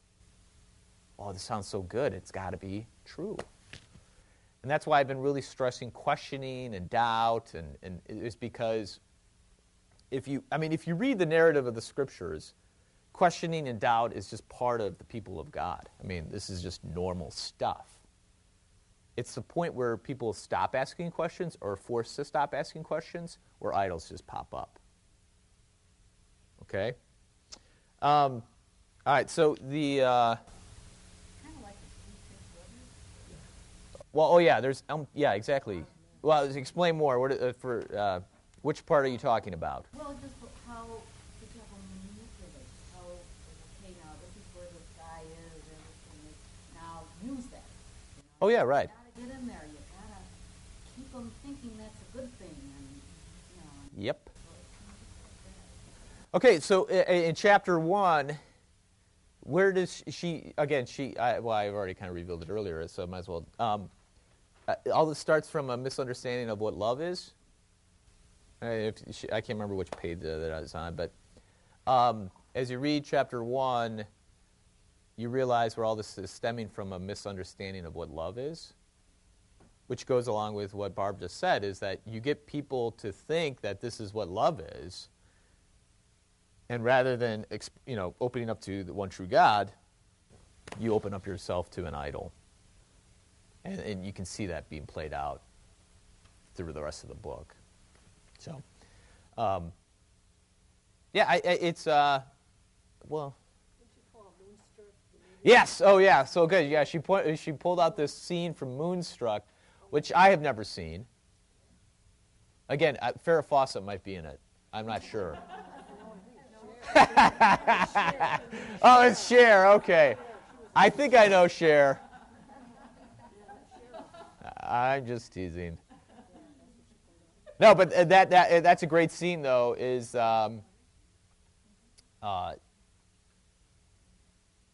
Oh, this sounds so good. It's got to be true. And that's why I've been really stressing questioning and doubt, and, and it's because if you, I mean, if you read the narrative of the scriptures, questioning and doubt is just part of the people of God. I mean, this is just normal stuff. It's the point where people stop asking questions or are forced to stop asking questions where idols just pop up. Okay? Um, all right, so the. Uh, well, oh, yeah, there's. Um, yeah, exactly. Well, explain more. What, uh, for uh, Which part are you talking about? Well, just how the devil manipulates. How, okay, now this is where this guy is, is. Now use that. You know? Oh, yeah, right. You gotta get in there. You gotta keep them thinking that's a good thing. And, you know, Yep. Okay, so in chapter one, where does she, again, she, I, well, I've already kind of revealed it earlier, so I might as well. Um, uh, all this starts from a misunderstanding of what love is. Uh, if she, I can't remember which page that I was on, but um, as you read chapter 1, you realize where all this is stemming from a misunderstanding of what love is, which goes along with what Barb just said, is that you get people to think that this is what love is, and rather than you know opening up to the one true God, you open up yourself to an idol. And, and you can see that being played out through the rest of the book. So, um, yeah, I, I, it's, uh, well. Yes, oh yeah, so good. Yeah, she, point, she pulled out this scene from Moonstruck, which I have never seen. Again, uh, Farrah Fawcett might be in it. I'm not sure. *laughs* oh, it's Cher. Okay. I think I know Cher. I'm just teasing. No, but uh, that, that uh, that's a great scene though. Is um, uh,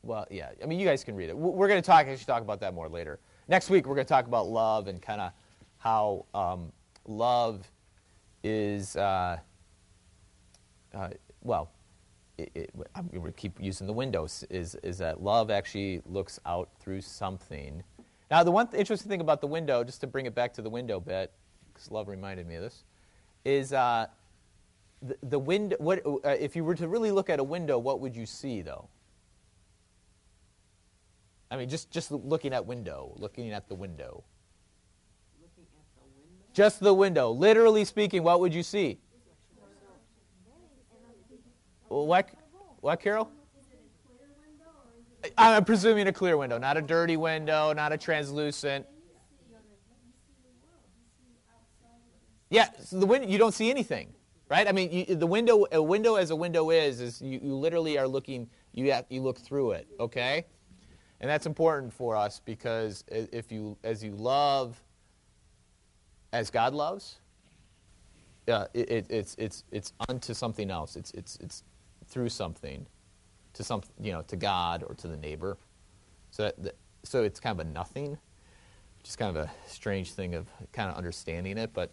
well, yeah. I mean, you guys can read it. We're going to talk. Should talk about that more later. Next week, we're going to talk about love and kind of how um, love is. Uh, uh, well, it, it, I'm keep using the windows. Is is that love actually looks out through something? Now, the one th- interesting thing about the window, just to bring it back to the window bit, because love reminded me of this, is uh, the, the window. What uh, if you were to really look at a window? What would you see, though? I mean, just just looking at window, looking at the window. Looking at the window. Just the window. Literally speaking, what would you see? What, what, Carol? I'm presuming a clear window, not a dirty window, not a translucent. Yeah, so the window, you don't see anything, right? I mean, you, the window, a window as a window is, is you, you literally are looking, you, have, you look through it, okay? And that's important for us because if you, as you love as God loves, uh, it, it, it's, it's, it's unto something else. It's, it's, it's through something to some, you know, to God or to the neighbor. So, that, so it's kind of a nothing, just kind of a strange thing of kind of understanding it. But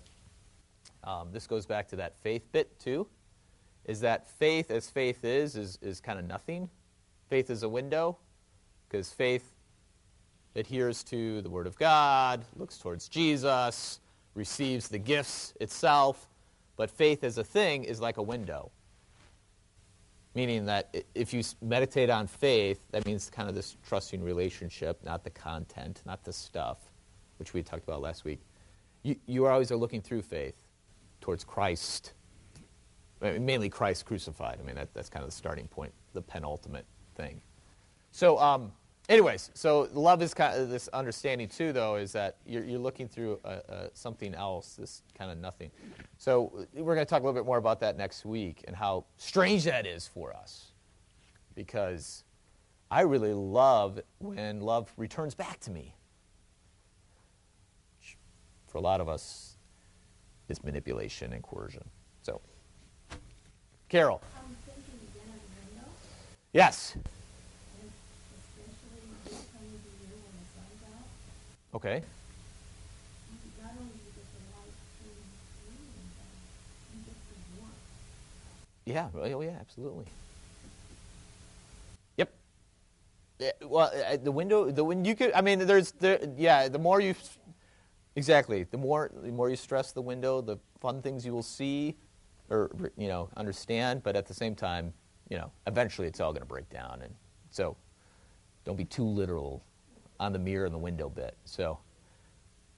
um, this goes back to that faith bit too. Is that faith, as faith is, is, is kind of nothing. Faith is a window, because faith adheres to the Word of God, looks towards Jesus, receives the gifts itself. But faith as a thing is like a window. Meaning that if you meditate on faith, that means kind of this trusting relationship, not the content, not the stuff, which we talked about last week. You, you always are looking through faith towards Christ, mainly Christ crucified. I mean, that, that's kind of the starting point, the penultimate thing. So, um, anyways, so love is kind of this understanding too, though, is that you're, you're looking through a, a, something else, this kind of nothing. So we're going to talk a little bit more about that next week and how strange that is for us, because I really love when love returns back to me. For a lot of us, it's manipulation and coercion. So, Carol. Yes. Okay. Yeah, oh yeah, absolutely. Yep. Yeah, well, uh, the window, the when you could, I mean, there's, there, yeah, the more you, exactly, the more, the more you stress the window, the fun things you will see, or you know, understand. But at the same time, you know, eventually it's all going to break down, and so don't be too literal on the mirror and the window bit. So,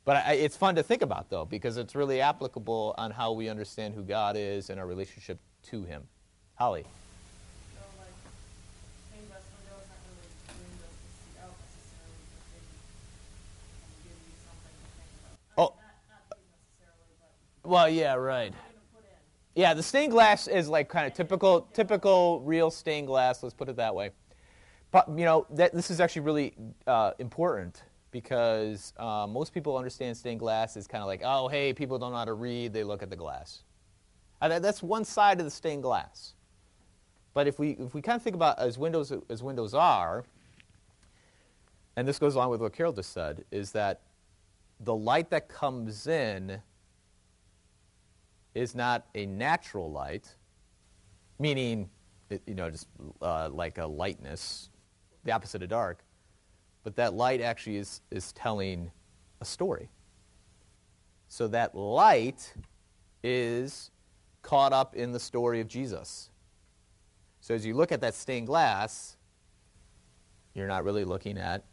but I, it's fun to think about though because it's really applicable on how we understand who God is and our relationship to Him. Holly. Oh. Well, yeah, right. Yeah, the stained glass is like kind of typical, typical real stained glass. Let's put it that way. But you know, that, this is actually really uh, important because uh, most people understand stained glass is kind of like, oh, hey, people don't know how to read, they look at the glass. Uh, that's one side of the stained glass. But if we, if we kind of think about as windows as windows are, and this goes along with what Carol just said, is that the light that comes in is not a natural light, meaning, you know, just uh, like a lightness, the opposite of dark, but that light actually is, is telling a story. So that light is caught up in the story of Jesus. So as you look at that stained glass, you're not really looking at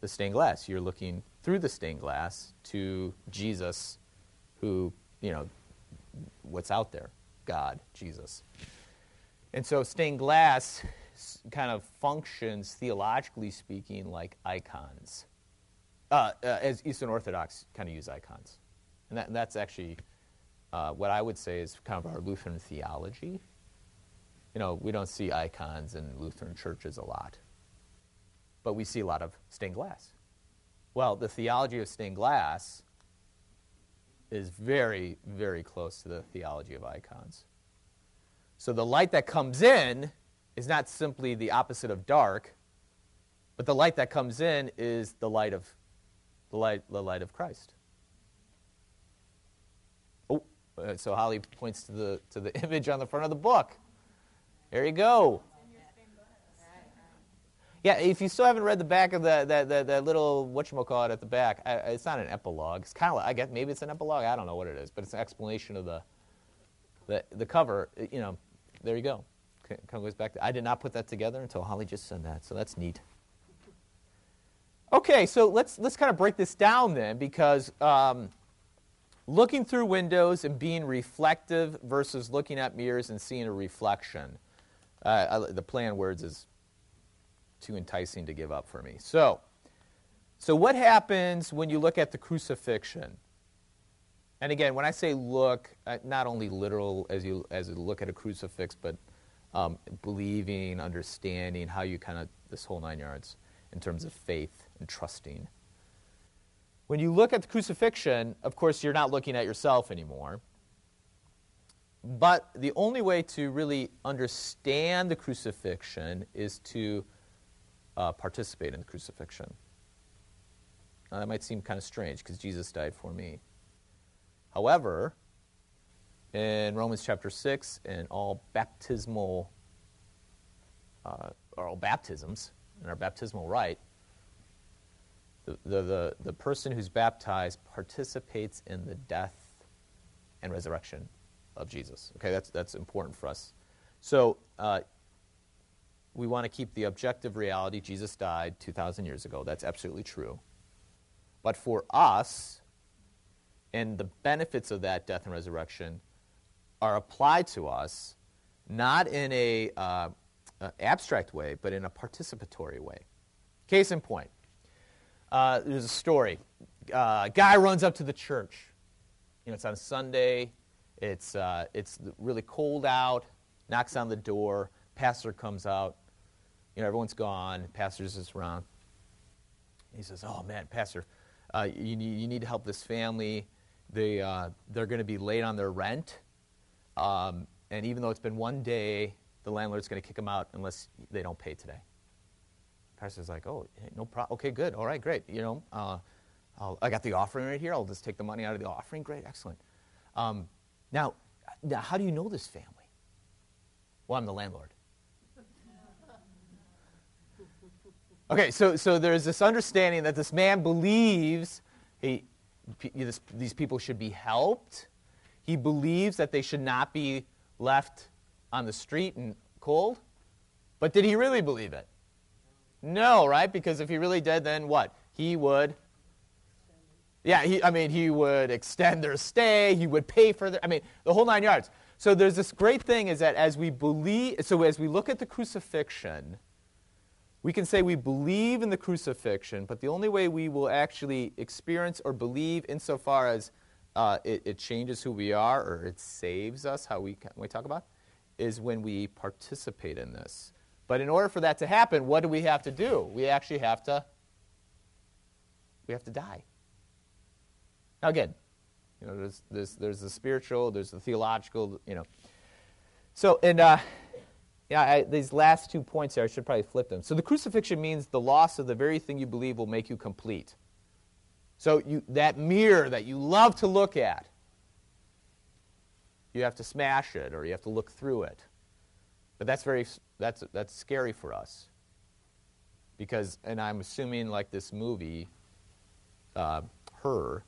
the stained glass. You're looking through the stained glass to Jesus, who, you know, what's out there God, Jesus. And so stained glass kind of functions, theologically speaking, like icons. Uh, uh, as Eastern Orthodox kind of use icons. And, that, that's actually uh, what I would say is kind of our Lutheran theology. You know, we don't see icons in Lutheran churches a lot, but we see a lot of stained glass. Well, the theology of stained glass is very, very close to the theology of icons. So the light that comes in is not simply the opposite of dark, but the light that comes in is the light of the light, the light of Christ. Oh, uh, so Holly points to the to the *laughs* image on the front of the book. There you go. Yeah, if you still haven't read the back of the that the, the little whatchamacallit at the back, I, it's not an epilogue. It's kind of like, I guess maybe it's an epilogue. I don't know what it is, but it's an explanation of the the the cover. You know, there you go. Kind of goes back. To, I did not put that together until Holly just said that, so that's neat. Okay, so let's let's kind of break this down then, because um, looking through windows and being reflective versus looking at mirrors and seeing a reflection. Uh, I, the play on words is too enticing to give up for me. So, so what happens when you look at the crucifixion? And again, when I say look, uh, not only literal as you as you look at a crucifix, but um, believing, understanding how you kind of this whole nine yards in terms of faith and trusting. When you look at the crucifixion, of course, you're not looking at yourself anymore. But the only way to really understand the crucifixion is to uh, participate in the crucifixion. Now, that might seem kind of strange because Jesus died for me. However, in Romans chapter 6, in all baptismal, uh, or all baptisms, in our baptismal rite, the, the, the, the person who's baptized participates in the death and resurrection of Jesus. Okay, that's, that's important for us. So, uh, we want to keep the objective reality Jesus died 2,000 years ago. That's absolutely true. But for us, and the benefits of that death and resurrection are applied to us not in a uh, uh, abstract way, but in a participatory way. Case in point, uh, there's a story. Uh, guy runs up to the church. You know, it's on a Sunday. It's uh, it's really cold out. Knocks on the door. Pastor comes out. You know, everyone's gone. Pastor's just around. He says, "Oh man, Pastor, uh, you need you need to help this family. They they're going to be late on their rent, um, and even though it's been one day, the landlord's going to kick them out unless they don't pay today." The pastor's like, "Oh, no problem. Okay, good. All right, great. You know, uh, i got the offering right here. I'll just take the money out of the offering. Great, excellent. Um, now, now, how do you know this family? Well, I'm the landlord." *laughs* Okay, so, so there's this understanding that this man believes he, this, these people should be helped. He believes that they should not be left on the street and cold. But did he really believe it? No, right? Because if he really did, then what? He would. Yeah, he, I mean, he would extend their stay. He would pay for their. I mean, the whole nine yards. So there's this great thing is that as we believe, so as we look at the crucifixion, we can say we believe in the crucifixion, but the only way we will actually experience or believe insofar as uh, it, it, changes who we are or it saves us, how we, we talk about, is when we participate in this. But in order for that to happen, what do we have to do? We actually have to we have to die. Now again, you know, there's, there's, there's the spiritual, there's the theological, you know. So, and uh, yeah, I, these last two points here, I should probably flip them. So the crucifixion means the loss of the very thing you believe will make you complete. So you, that mirror that you love to look at, you have to smash it or you have to look through it. But that's very that's that's scary for us. Because and I'm assuming like this movie, uh, her,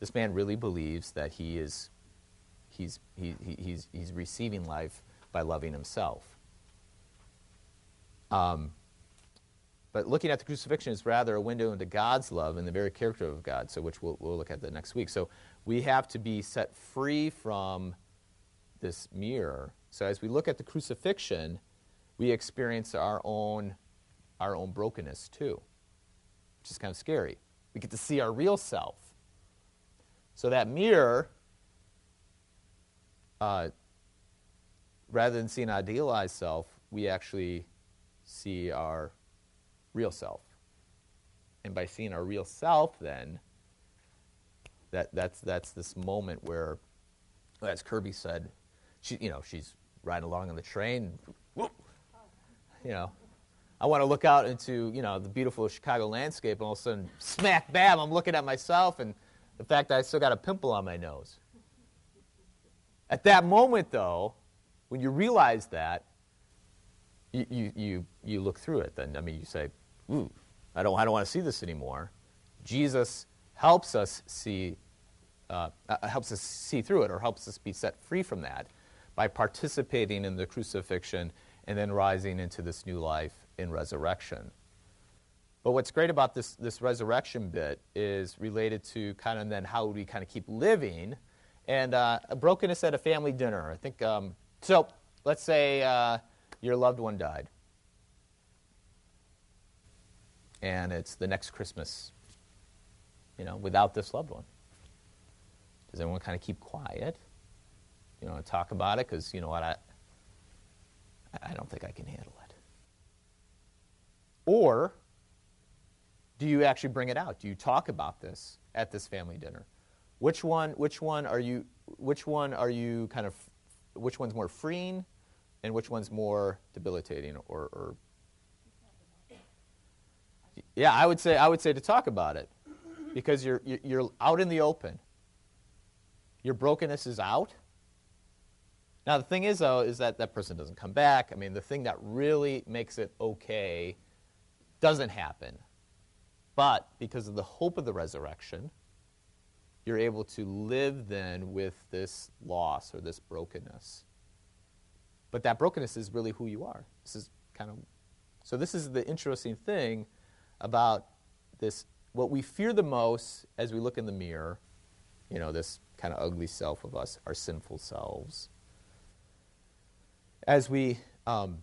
this man really believes that he is he's he, he, he's he's receiving life by loving himself. Um, but looking at the crucifixion is rather a window into God's love and the very character of God, so which we'll, we'll look at the next week. So we have to be set free from this mirror. So as we look at the crucifixion, we experience our own, our own brokenness too, which is kind of scary. We get to see our real self. So that mirror, uh, rather than seeing an idealized self, we actually see our real self. And by seeing our real self, then, that, that's, that's this moment where, as Kirby said, she, you know, she's riding along on the train. Whoop, you know, I want to look out into, you know, the beautiful Chicago landscape, and all of a sudden, smack bam, I'm looking at myself and the fact that I still got a pimple on my nose. At that moment, though, when you realize that, you, you, you, you look through it. Then, I mean, you say, ooh, I don't, I don't want to see this anymore. Jesus helps us see, uh, uh, helps us see through it, or helps us be set free from that by participating in the crucifixion and then rising into this new life in resurrection. But what's great about this, this resurrection bit is related to kind of then how we kind of keep living and uh, brokenness at a family dinner. I think, um, so let's say uh, your loved one died. And it's the next Christmas, you know, without this loved one. Does everyone kind of keep quiet? you know, talk about it because you know what I I don't think I can handle it. Or do you actually bring it out? Do you talk about this at this family dinner? Which one which one are you which one are you kind of which one's more freeing and which one's more debilitating or, or yeah, I would say I would say to talk about it because you're you're out in the open. Your brokenness is out now, the thing is, though, is that that person doesn't come back. I mean, the thing that really makes it okay doesn't happen. But because of the hope of the resurrection, you're able to live then with this loss or this brokenness. But that brokenness is really who you are. This is kind of so this is the interesting thing about this what we fear the most as we look in the mirror, you know, this kind of ugly self of us, our sinful selves as we, um,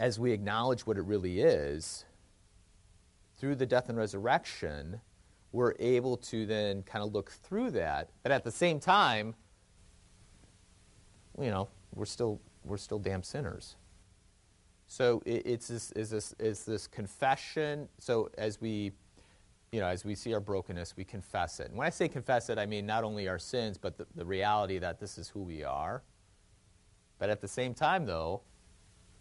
as we acknowledge what it really is, through the death and resurrection, we're able to then kind of look through that. But at the same time, you know, we're still, we're still damn sinners. So it, it's this, is this, is this confession. So as we, you know, as we see our brokenness, we confess it. And when I say confess it, I mean not only our sins, but the, the reality that this is who we are but at the same time, though,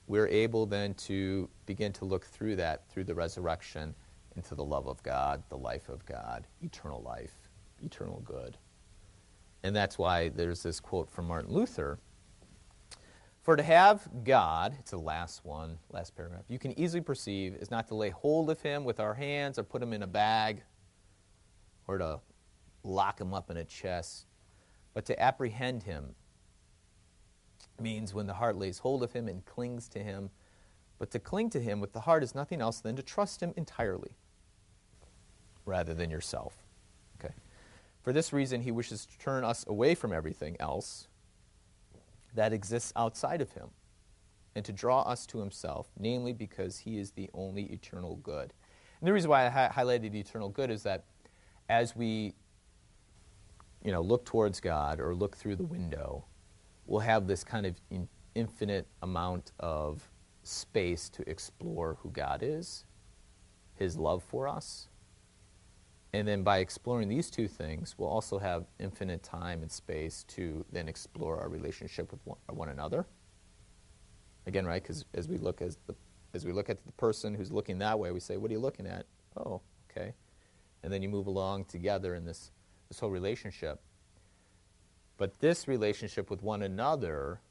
we're able then to begin to look through that, through the resurrection, into the love of God, the life of God, eternal life, eternal good. And that's why there's this quote from Martin Luther For to have God, it's the last one, last paragraph, you can easily perceive is not to lay hold of him with our hands or put him in a bag or to lock him up in a chest, but to apprehend him means when the heart lays hold of him and clings to him. But to cling to him with the heart is nothing else than to trust him entirely rather than yourself. Okay. For this reason, he wishes to turn us away from everything else that exists outside of him and to draw us to himself, namely because he is the only eternal good. And the reason why I hi- highlighted eternal good is that as we you know, look towards God or look through the window, we'll have this kind of in, infinite amount of space to explore who God is, His love for us. And then by exploring these two things, we'll also have infinite time and space to then explore our relationship with one, one another. Again, right? Because as we look as the as we look at the person who's looking that way, we say, "What are you looking at?" Oh, okay. And then you move along together in this this whole relationship. But this relationship with one another,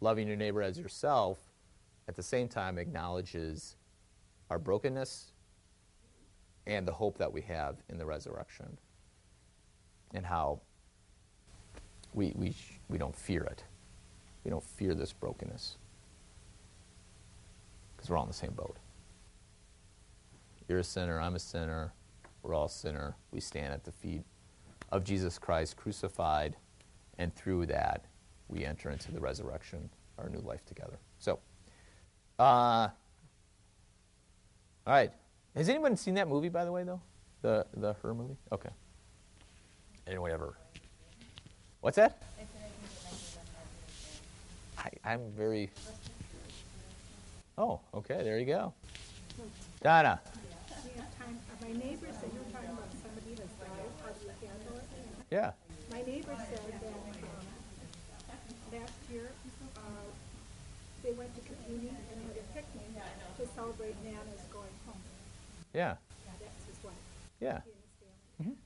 loving your neighbor as yourself, at the same time acknowledges our brokenness and the hope that we have in the resurrection and how we, we, we don't fear it. We don't fear this brokenness because we're all in the same boat. You're a sinner, I'm a sinner, we're all sinner. We stand at the feet of Jesus Christ crucified, and through that, we enter into the resurrection, our new life together. So, uh, all right. Has anyone seen that movie, by the way, though? The, the Her movie? Okay. Anyone ever? What's that? I, I'm very. Oh, okay, there you go. Donna. We have time, my neighbor said, you were talking about somebody that's died, how do you handle it? Yeah. My neighbor said that, um, last year, uh, they went to Capini and had a picnic to celebrate Nana's. Yeah. That's his wife, Yeah. he and his family.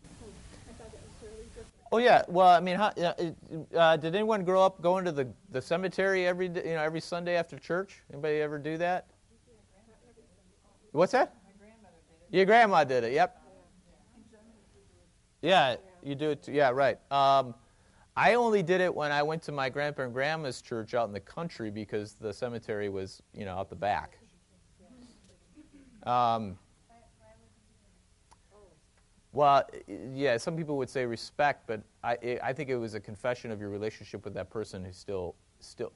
I thought that was really good. Oh yeah. Well, I mean, how, uh, uh, did anyone grow up going to the, the cemetery every day, you know every Sunday after church? Anybody ever do that? What's that? My grandmother did it. Your grandma did it. Yep. Yeah, you do it. Too. Yeah, right. Um, I only did it when I went to my grandpa and grandma's church out in the country because the cemetery was, you know, out the back. Um, well, yeah, some people would say respect, but I, I think it was a confession of your relationship with that person who's still, still.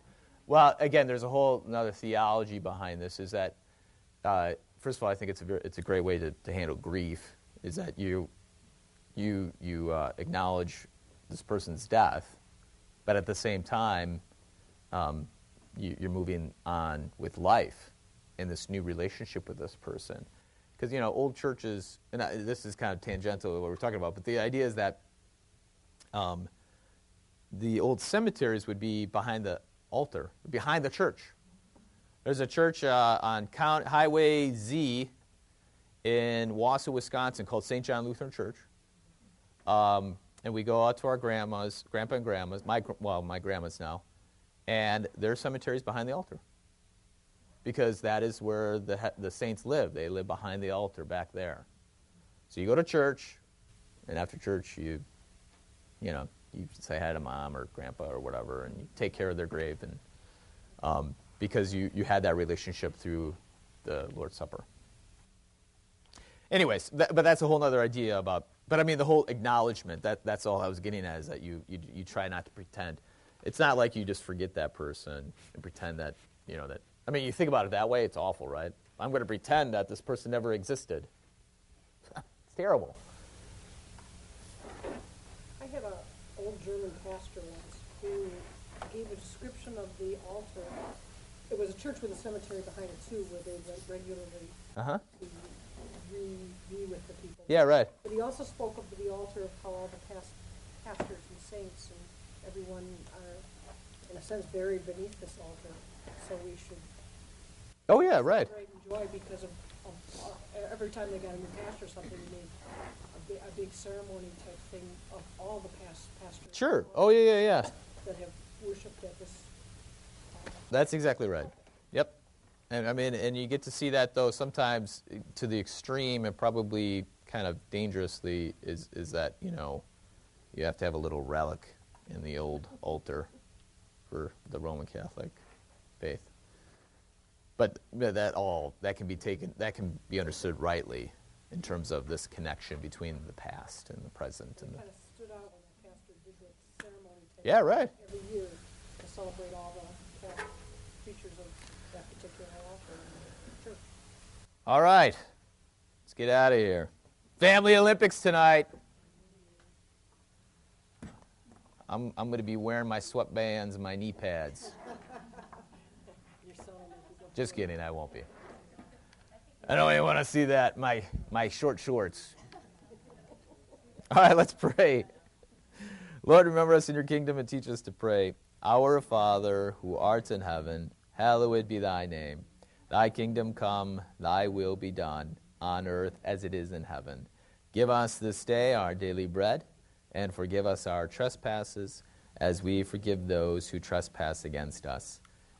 Well, again, there's a whole another theology behind this. Is that, uh, first of all, I think it's a very, it's a great way to, to handle grief. Is that you, you you uh, acknowledge this person's death, but at the same time, um, you, you're moving on with life in this new relationship with this person. Because, you know, old churches, and I, this is kind of tangential to what we're talking about, but the idea is that um, the old cemeteries would be behind the altar, behind the church. There's a church uh, on Count, Highway Z in Wausau, Wisconsin called St. John Lutheran Church. Um, and we go out to our grandmas, grandpa and grandmas, my, well, my grandmas now, and their cemeteries behind the altar because that is where the, the saints live. They live behind the altar back there. So you go to church, and after church, you, you know, you say hi to mom or grandpa or whatever, and you take care of their grave, and um, because you, you had that relationship through the Lord's Supper. Anyways, that, but that's a whole other idea about. But I mean, the whole acknowledgement. That that's all I was getting at is that you you you try not to pretend. It's not like you just forget that person and pretend that you know that. I mean, you think about it that way. It's awful, right? I'm going to pretend that this person never existed. *laughs* it's terrible. I had an old German pastor once who gave a description of the altar. It was a church with a cemetery behind it too, where they went regularly Uh huh. to re, be with the people. Yeah. Right. But he also spoke of the altar of how all the past pastors and saints and everyone are, in a sense, buried beneath this altar. So we should Oh yeah. Right. and joy because of, of uh, every time they got a new pastor or something, they made a big, a big ceremony type thing of all the past pastors. Sure. Oh yeah. Yeah. Yeah. That have worshipped at this. That's exactly right. Yep. And I mean, and you get to see that though sometimes to the extreme and probably kind of dangerously is is that you know you have to have a little relic in the old altar for the Roman Catholic faith. But yeah, that all that can be taken that can be understood rightly in terms of this connection between the past and the present and the, Kind of stood out when the pastor did that ceremony. Yeah, right. Every year to celebrate all the features of that particular. All right. Let's get out of here. Family Olympics tonight. I'm, I'm going to be wearing my sweatbands and my knee pads. *laughs* Your son will make you go. Just kidding, I won't be. I don't even want to see that, my, my short shorts. All right, let's pray. Lord, remember us in your kingdom and teach us to pray. Our Father, who art in heaven, hallowed be thy name. Thy kingdom come, thy will be done, on earth as it is in heaven. Give us this day our daily bread, and forgive us our trespasses, as we forgive those who trespass against us.